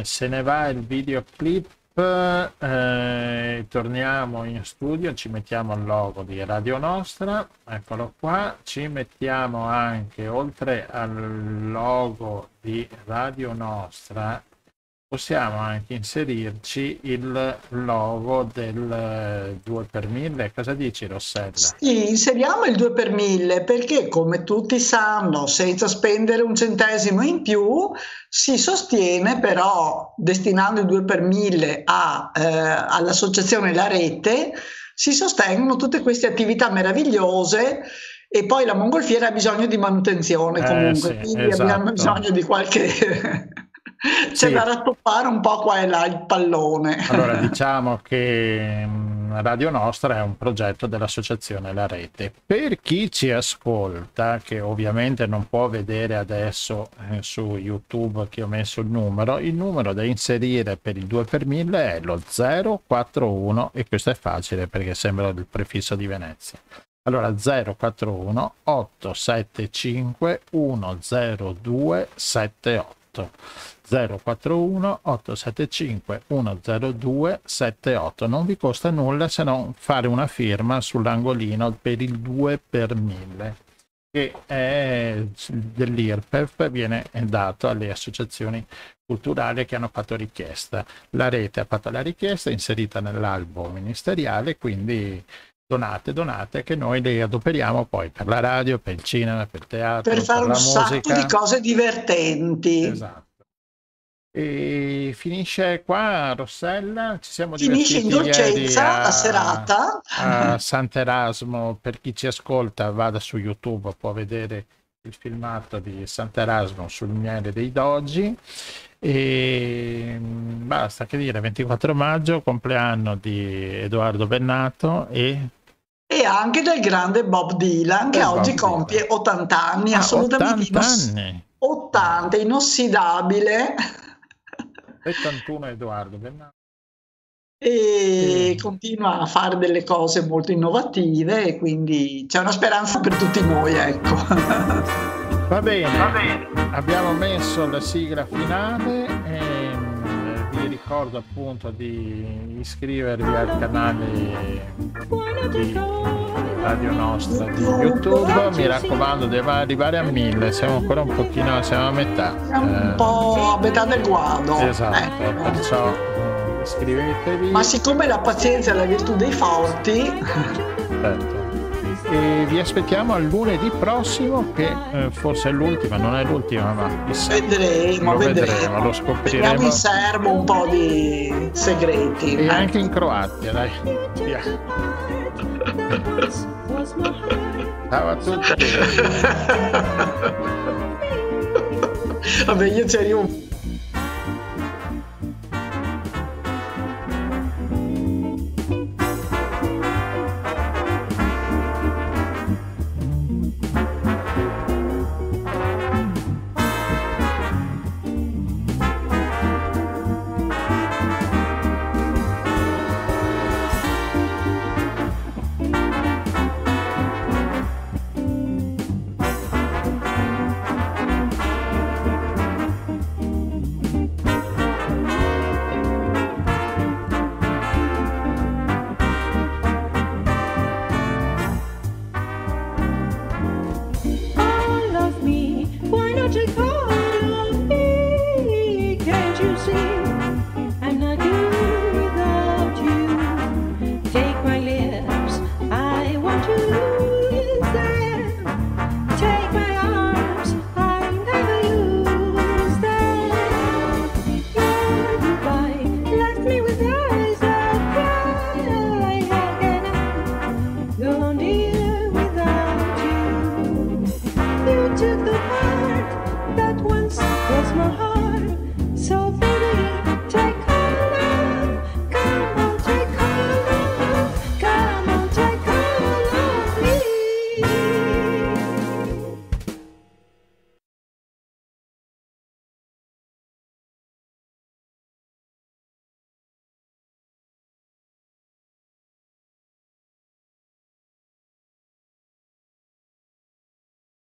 Se ne va il videoclip, eh, torniamo in studio, ci mettiamo il logo di Radio Nostra, eccolo qua, ci mettiamo anche, oltre al logo di Radio Nostra, possiamo anche inserirci il logo del 2 per 1000. Cosa dici Rossella? Sì, inseriamo il 2 per 1000 perché come tutti sanno, senza spendere un centesimo in più, si sostiene però destinando il 2 per 1000 a, eh, all'associazione La Rete, si sostengono tutte queste attività meravigliose e poi la mongolfiera ha bisogno di manutenzione Eh, comunque, sì, quindi abbiamo esatto. bisogno di qualche... C'è Sì. da rattoppare un po' qua e là il pallone. Allora, diciamo che mh, Radio Nostra è un progetto dell'associazione La Rete. Per chi ci ascolta, che ovviamente non può vedere adesso eh, su YouTube che ho messo il numero, il numero da inserire per il 2 per 1000 è lo 041 e questo è facile perché sembra il prefisso di Venezia. Allora 041 875 102 78 041 875 102 78 non vi costa nulla se non fare una firma sull'angolino per il 2 per 1000 che è dell'IRPEF viene dato alle associazioni culturali che hanno fatto richiesta la rete ha fatto la richiesta è inserita nell'albo ministeriale quindi donate donate che noi le adoperiamo poi per la radio per il cinema per il teatro per fare per un sacco musica di cose divertenti. Esatto. E finisce qua Rossella, ci siamo Finisce in divertiti ieri dolcezza a, la serata. a Sant'Erasmo, per chi ci ascolta vada su YouTube, può vedere il filmato di Sant'Erasmo sul miele dei dogi. E mm, basta che dire 24 maggio compleanno di Edoardo Bennato e E anche del grande Bob Dylan che Bob oggi Dylan. compie 80 anni, Ah, assolutamente 80 inos- anni 80, inossidabile 71 Edoardo Bennato e continua a fare delle cose molto innovative e quindi c'è una speranza per tutti noi, ecco. Va bene, Va bene. abbiamo messo la sigla finale ricordo appunto di iscrivervi al canale di Radio Nostra di YouTube. Mi raccomando, deve arrivare a mille, siamo ancora un pochino, siamo a metà. Siamo un eh, po' a metà del guado. Esatto, eh. perciò iscrivetevi. Ma siccome la pazienza è la virtù dei forti. Certo e vi aspettiamo al lunedì prossimo che eh, forse è l'ultima, non è l'ultima ma chissà. vedremo, lo vedremo, vedremo, lo scopriremo. Vediamo in serbo un po' di segreti. E anche in Croazia, dai. Via. Ciao a tutti. Vabbè, io ci arrivo